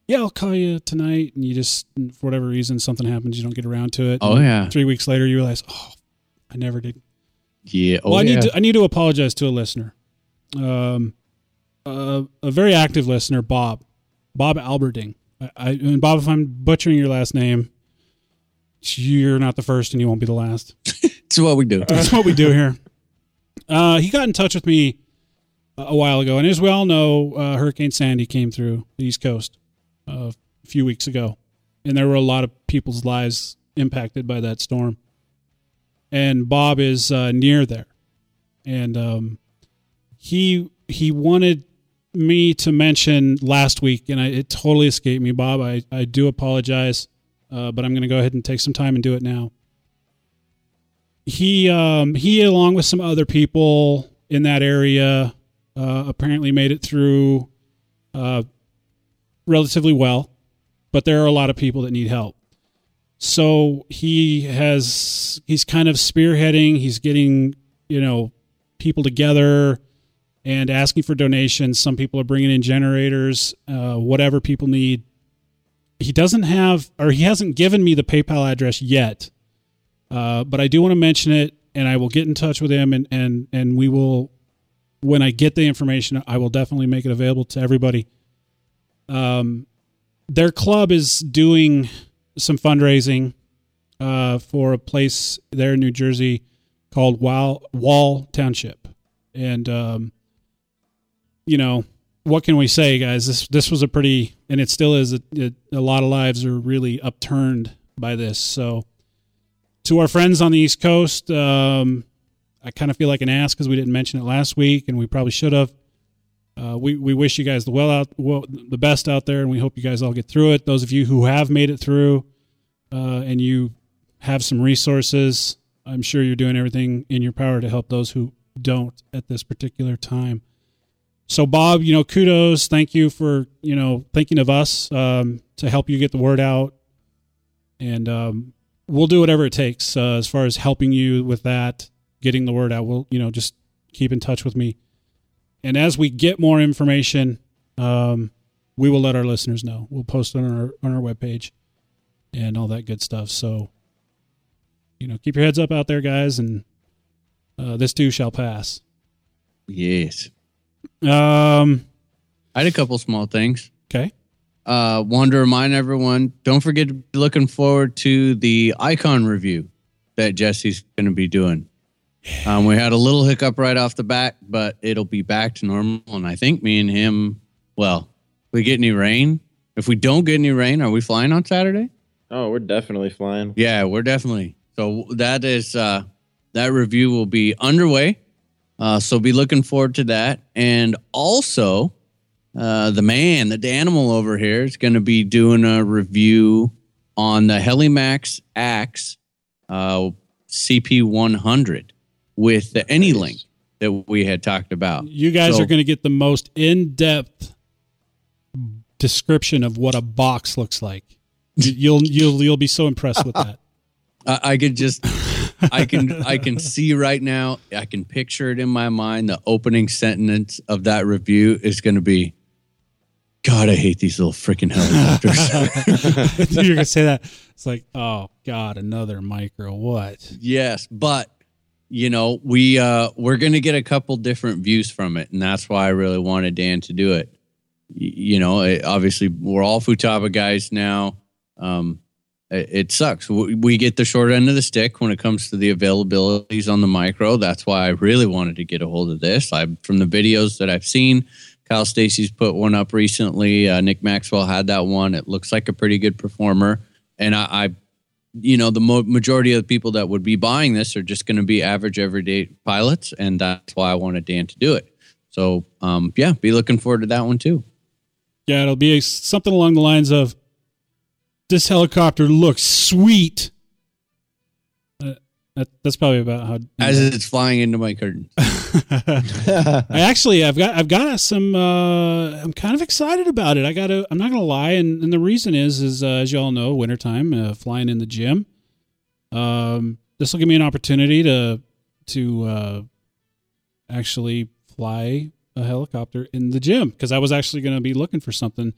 yeah, I'll call you tonight, and you just for whatever reason something happens, you don't get around to it. Oh, yeah. Three weeks later, you realize, oh, I never did. Yeah, oh well, I yeah. need to I need to apologize to a listener, um, uh, a very active listener, Bob, Bob Alberding. I, I and Bob, if I'm butchering your last name, you're not the first, and you won't be the last. It's what we do. That's what we do here. Uh, he got in touch with me a while ago, and as we all know, uh, Hurricane Sandy came through the East Coast uh, a few weeks ago, and there were a lot of people's lives impacted by that storm. And Bob is uh, near there, and um, he he wanted me to mention last week, and I, it totally escaped me, Bob. I, I do apologize, uh, but I'm going to go ahead and take some time and do it now. He um he along with some other people in that area uh apparently made it through uh relatively well but there are a lot of people that need help so he has he's kind of spearheading he's getting you know people together and asking for donations some people are bringing in generators uh whatever people need he doesn't have or he hasn't given me the paypal address yet uh, but I do want to mention it, and I will get in touch with him, and and and we will, when I get the information, I will definitely make it available to everybody. Um, their club is doing some fundraising uh, for a place there in New Jersey called Wall Wall Township, and um, you know what can we say, guys? This this was a pretty, and it still is. A, a, lot of lives are really upturned by this, so to our friends on the East Coast, um, I kind of feel like an ass because we didn't mention it last week, and we probably should have. Uh, we we wish you guys the well out well, the best out there, and we hope you guys all get through it. Those of you who have made it through, uh, and you have some resources, I'm sure you're doing everything in your power to help those who don't at this particular time. So, Bob, you know, kudos. Thank you for you know thinking of us um, to help you get the word out, and um, we'll do whatever it takes uh, as far as helping you with that, getting the word out. We'll, you know, just keep in touch with me. And as we get more information, um, we will let our listeners know. We'll post it on our on our webpage and all that good stuff. So, you know, keep your heads up out there, guys, and uh, this too shall pass. yes. Um, I had a couple small things. okay. Uh, wanted to remind everyone, don't forget to be looking forward to the icon review that Jesse's going to be doing. Um, we had a little hiccup right off the bat, but it'll be back to normal. And I think me and him, well, if we get any rain. If we don't get any rain, are we flying on Saturday? Oh, we're definitely flying. Yeah, we're definitely. So that is uh that review will be underway. Uh, so be looking forward to that. And also, uh, the man, the animal over here, is going to be doing a review on the Helimax Axe uh, CP100 with the AnyLink that we had talked about. You guys So- are going to get the most in-depth description of what a box looks like. You- You'll you'll you'll be so impressed with that. I, I could just, I can, I can see right now. I can picture it in my mind. The opening sentence of that review is going to be, "God, I hate these little freaking helicopters." You're going to say that. It's like, oh god, another micro. What? yes, but you know, we uh, we're to get a couple different views from it, and that's why I really wanted Dan to do it. You know, it, obviously, we're all Futaba guys now. Um, it, it sucks. We, we get the short end of the stick when it comes to the availabilities on the micro. That's why I really wanted to get a hold of this. I from the videos that I've seen, Kyle Stacy's put one up recently. Uh, Nick Maxwell had that one. It looks like a pretty good performer, and I, I you know, the mo- majority of the people that would be buying this are just going to be average everyday pilots, and that's why I wanted Dan to do it. So, um, yeah, be looking forward to that one too. Yeah, it'll be something along the lines of this helicopter looks sweet. That, that's probably about how. As it's flying into my curtain. I actually, I've got, I've got some. Uh, I'm kind of excited about it. I got to. I'm not gonna lie, and, and the reason is, is uh, as you all know, wintertime, uh, flying in the gym. Um, this will give me an opportunity to to uh, actually fly a helicopter in the gym because I was actually going to be looking for something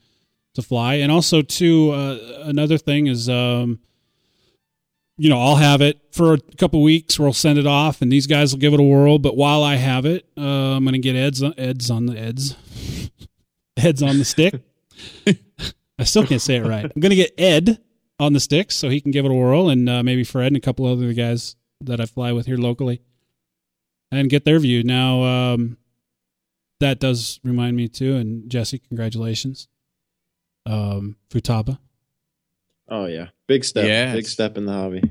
to fly, and also too, uh, another thing is. Um, you know, I'll have it for a couple weeks. We'll send it off, and these guys will give it a whirl. But while I have it, uh, I'm going to get Ed's Ed's on the Ed's Ed's on the stick. I still can't say it right. I'm going to get Ed on the sticks so he can give it a whirl, and uh, maybe Fred and a couple other guys that I fly with here locally, and get their view. Now, um, that does remind me too, and Jesse, congratulations, um, Futaba. Oh yeah, big step. Yes. Big step in the hobby.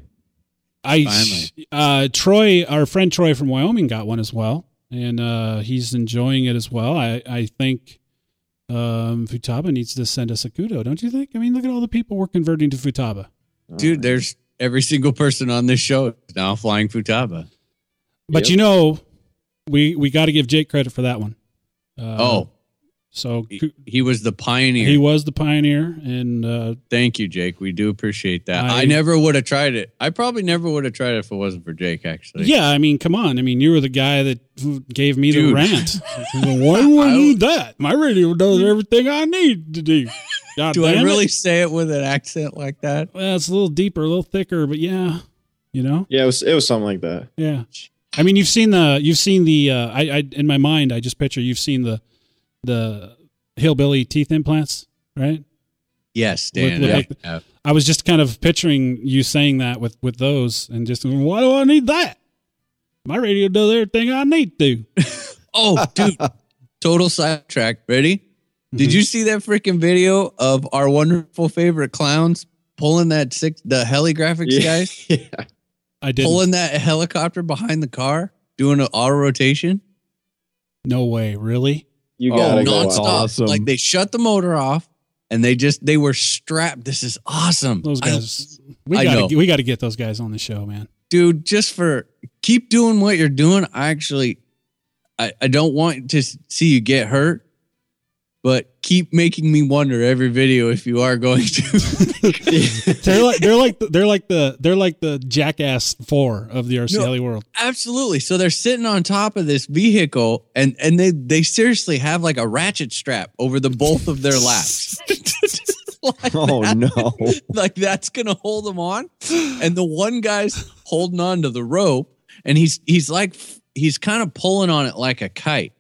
I Finally. uh Troy, our friend Troy from Wyoming got one as well, and uh he's enjoying it as well. I I think um Futaba needs to send us a kudo, don't you think? I mean, look at all the people we're converting to Futaba. Dude, there's every single person on this show is now flying Futaba. But Yep. you know, we we got to give Jake credit for that one. Uh, oh, so he, he was the pioneer. he was the pioneer, and uh Thank you, Jake. We do appreciate that. I- I, never would have tried it. I probably never would have tried it if it wasn't for Jake, actually. yeah, I mean, come on. I mean, you were the guy that gave me the Dude. rant. Why do I I- need that? My radio does everything I need to do. God Do I damn it. really say it with an accent like that? Well, it's a little deeper, a little thicker, but yeah, you know, Yeah, it was it was something like that. yeah. I mean, you've seen the, you've seen the. Uh, I, I, in my mind, I just picture you've seen the, the hillbilly teeth implants, right? Yes, Dan. With- I with- have. I was just kind of picturing you saying that with with those, and just why do I need that? My radio does everything I need to. Oh, dude. Total sidetrack. Ready? Did mm-hmm. you see that freaking video of our wonderful favorite clowns pulling that six the heli graphics guys yeah. I did. pulling that helicopter behind the car doing an auto rotation No way, really? You Oh, gotta go. that's nonstop. watch. awesome. Like they shut the motor off and they just they were strapped. This is awesome. Those I- guys, we I got know. to we got to get those guys on the show, man. dude, just for keep doing what you're doing. I actually, I, I don't want to see you get hurt, but keep making me wonder every video if you are going to. They're like they're like the, they're like the they're like the jackass four of the RC heli world. Absolutely. So they're sitting on top of this vehicle, and and they they seriously have like a ratchet strap over the both of their laps. Like Oh that. no. like that's gonna hold them on and the one guy's holding on to the rope and he's he's like he's kind of pulling on it like a kite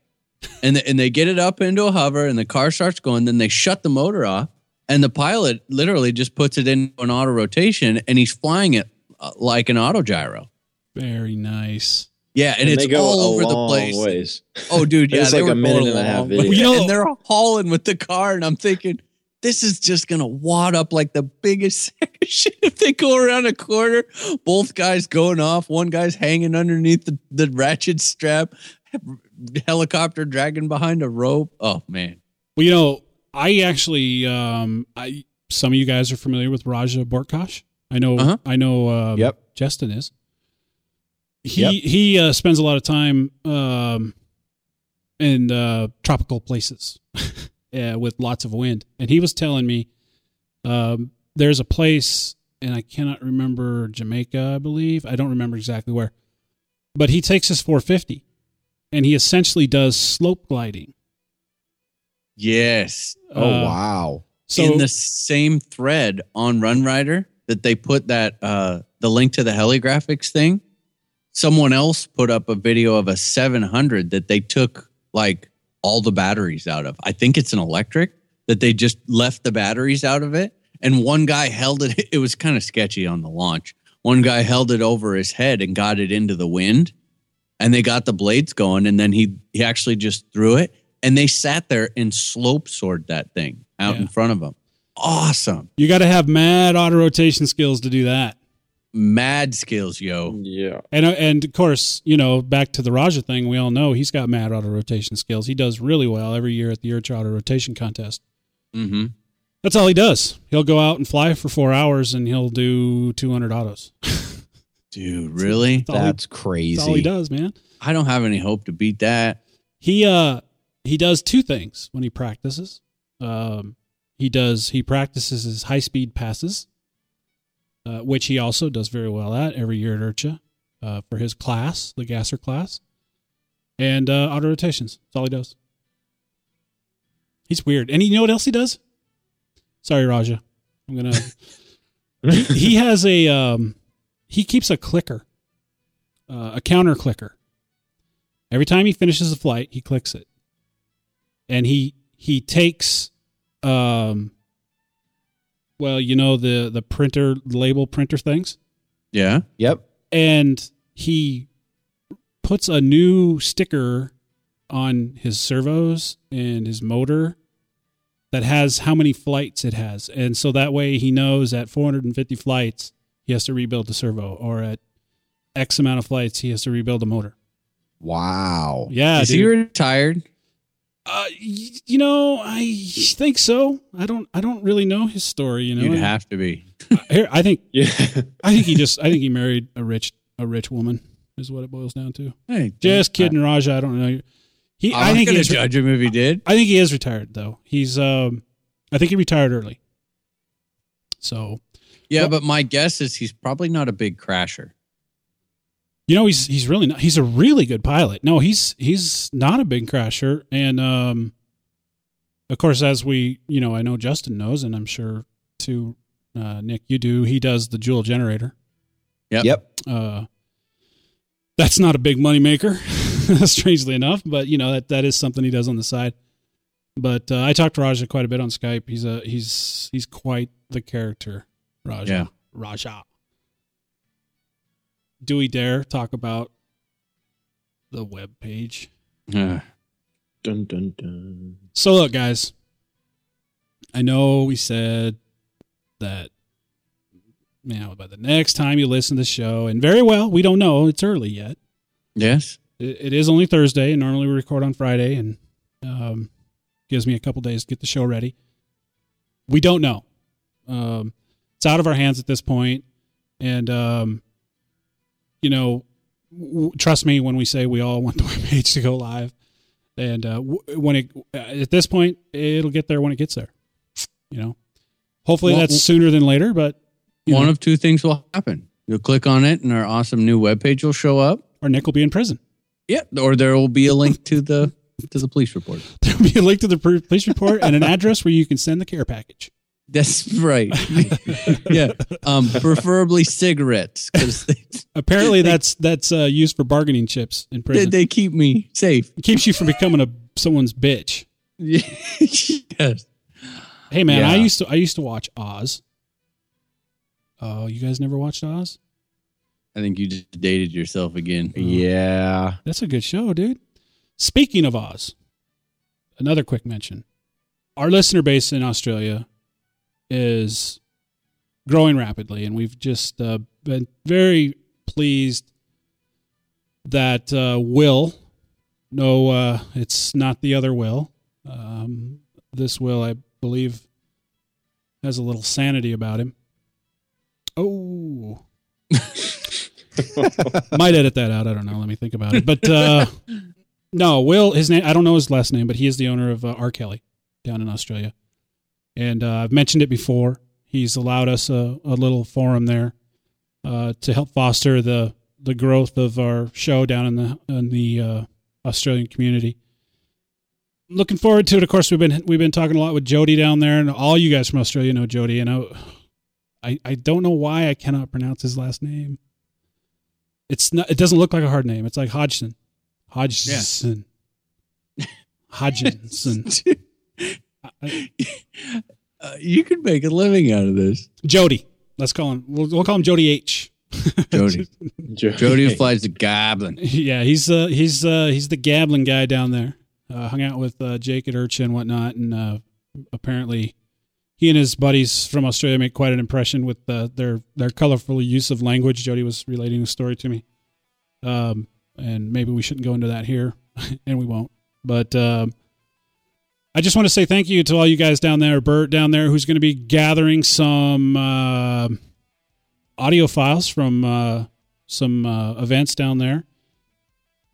and the, and they get it up into a hover and the car starts going then they shut the motor off and the pilot literally just puts it in an auto rotation and he's flying it uh, like an auto gyro Very nice. yeah and, And it's go all over the place ways. oh dude yeah It's they like were a minute and a half video. You know- and they're hauling with the car and i'm thinking this is just gonna wad up like the biggest shit if they go around a corner, both guys going off, one guy's hanging underneath the, the ratchet strap, helicopter dragging behind a rope. Oh man. Well, you know, I actually, um, I some of you guys are familiar with Raja Borkash. I know, Uh-huh. I know. Um, Yep. Justin is. He Yep. he uh, spends a lot of time um, in uh, tropical places uh, with lots of wind, and he was telling me um, there's a place, and I cannot remember Jamaica, I believe. I don't remember exactly where, but he takes his 450, and he essentially does slope gliding. Yes. Oh Uh, wow. So in the same thread on RunRyder that they put that uh the link to the heligraphics thing, someone else put up a video of a 700 that they took like all the batteries out of. I think it's an electric that they just left the batteries out of it and one guy held it it was kind of sketchy on the launch. One guy held it over his head and got it into the wind and they got the blades going and then he he actually just threw it and they sat there and slope soared that thing out in front of them awesome You got to have mad auto rotation skills to do that. mad skills yo Yeah. And uh, and of course, you know, back to the Raja thing, we all know he's got mad auto rotation skills. He does really well every year at the IRCHA Auto Rotation Contest. mm-hmm. That's all he does. He'll go out and fly for four hours and he'll do 200 autos. dude really That's all, he, crazy. that's all he does, man. i don't have any hope to beat that He uh he does two things when he practices. Um, he does he practices his high speed passes, uh, which he also does very well at every year at IRCHA uh, for his class, the Gasser class, and uh, auto rotations. That's all he does. He's weird, and you know what else he does? Sorry, Raja. I'm gonna. he, he has a um, he keeps a clicker, uh, a counter clicker. Every time he finishes a flight, he clicks it, and he he takes, um, well, you know the the printer label printer things, yeah Yep. and he puts a new sticker on his servos and his motor that has how many flights it has, and so that way he knows at 450 flights he has to rebuild the servo, or at X amount of flights he has to rebuild the motor. Wow. Yeah, is dude. he retired Uh, you know, I think so. I don't. I don't really know his story. You know, you'd have to be here, I think. Yeah. I think he just. I think he married a rich, a rich woman. Is what it boils down to. hey Just kidding, Raja. I don't know. He. i'm I think he gonna is. judge him if he did I think he is retired though. He's. Um. I think he retired early. So yeah Well- but my guess is he's probably not a big crasher you know he's he's really not. He's a really good pilot. No, he's he's not a big crasher, and um. Of course, as we, you know, I know Justin knows, and I'm sure too, uh, Nick, you do. He does the Joule generator. Yep. Yep. Uh, that's not a big money maker, strangely enough, but you know that that is something he does on the side. But uh, I talked to Raja quite a bit on Skype. He's a he's he's quite the character, Raja. Yeah. Raja. Do we dare talk about the web page? Uh, Dun dun dun. So look, guys. I know we said that you know by the next time you listen to the show, and very well, we don't know. It's early yet. yes It, it is only Thursday, and normally we record on Friday, and um, gives me a couple days to get the show ready. We don't know. Um, it's out of our hands at this point, and um, you know, w- trust me when we say we all want the web page to go live, and uh, w- when it at this point it'll get there when it gets there. You know, hopefully Well, that's sooner than later, but one know, of two things will happen you'll click on it and our awesome new webpage will show up or Nick will be in prison. yeah or there will be a link to the to the police report There'll be a link to the police report and an address where you can send the care package. That's right. yeah. Um, preferably cigarettes because they, Apparently, that's that's uh, used for bargaining chips in prison. they keep me safe. it keeps you from becoming a someone's bitch. yes. Hey man, I used to I used to watch Oz. Oh, you guys never watched Oz? I think you just dated yourself again. Yeah. That's a good show, dude. Speaking of Oz, another quick mention. Our listener base in Australia is growing rapidly, and we've just uh, been very pleased that uh, Will, no, uh, it's not the other Will. Um, this Will, I believe, has a little sanity about him. Oh. Might edit that out. I don't know. Let me think about it. But uh, no, Will, his name, I don't know his last name, but he is the owner of uh, R. Kelly down in Australia. And uh, I've mentioned it before. He's allowed us a, a little forum there uh, to help foster the, the growth of our show down in the in the uh, Australian community. Looking forward to it. Of course, we've been we've been talking a lot with Jody down there, and all you guys from Australia know Jody. And I, I, I don't know why I cannot pronounce his last name. It's not. It doesn't look like a hard name. It's like Hodgson, Hodgson, Hodgson. I- Uh, you could make a living out of this. Jody. Let's call him. We'll, we'll call him Jody H. Jody. Jody flies the Goblin. yeah, he's uh he's uh he's the Goblin guy down there. Uh, hung out with uh, Jake at IRCHA and whatnot, and uh, apparently he and his buddies from Australia make quite an impression with uh, their their colorful use of language. Jody was relating the story to me, um, and maybe we shouldn't go into that here, and we won't. But um, I just want to say thank you to all you guys down there, Bert down there, who's going to be gathering some uh, audio files from uh, some uh, events down there.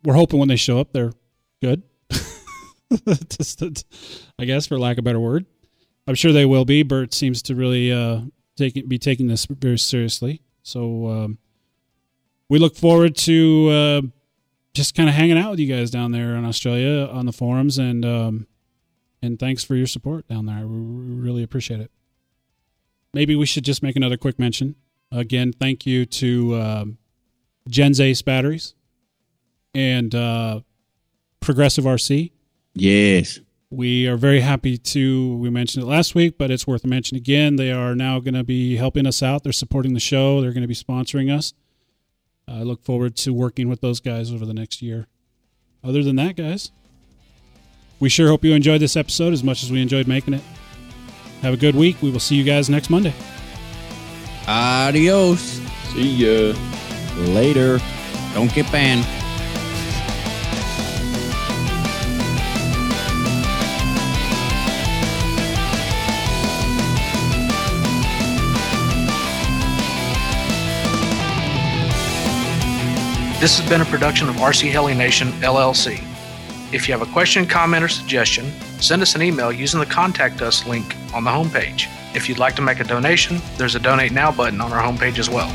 We're hoping when they show up, they're good. Just, I guess, for lack of a better word. I'm sure they will be. Bert seems to really uh, take be taking this very seriously. So um, we look forward to uh, just kind of hanging out with you guys down there in Australia on the forums, and um, and thanks for your support down there. We really appreciate it. Maybe we should just make another quick mention. Again, thank you to um, Gens Ace batteries and uh, Progressive RC. Yes. We are very happy to. We mentioned it last week, but it's worth a mention again. They are now going to be helping us out. They're supporting the show. They're going to be sponsoring us. I look forward to working with those guys over the next year. Other than that, guys, we sure hope you enjoyed this episode as much as we enjoyed making it. Have a good week. We will see you guys next Monday. Adios. See ya. Later. Don't get banned. This has been a production of RC Heli Nation LLC. If you have a question, comment, or suggestion, send us an email using the Contact Us link on the homepage. If you'd like to make a donation, there's a Donate Now button on our homepage as well.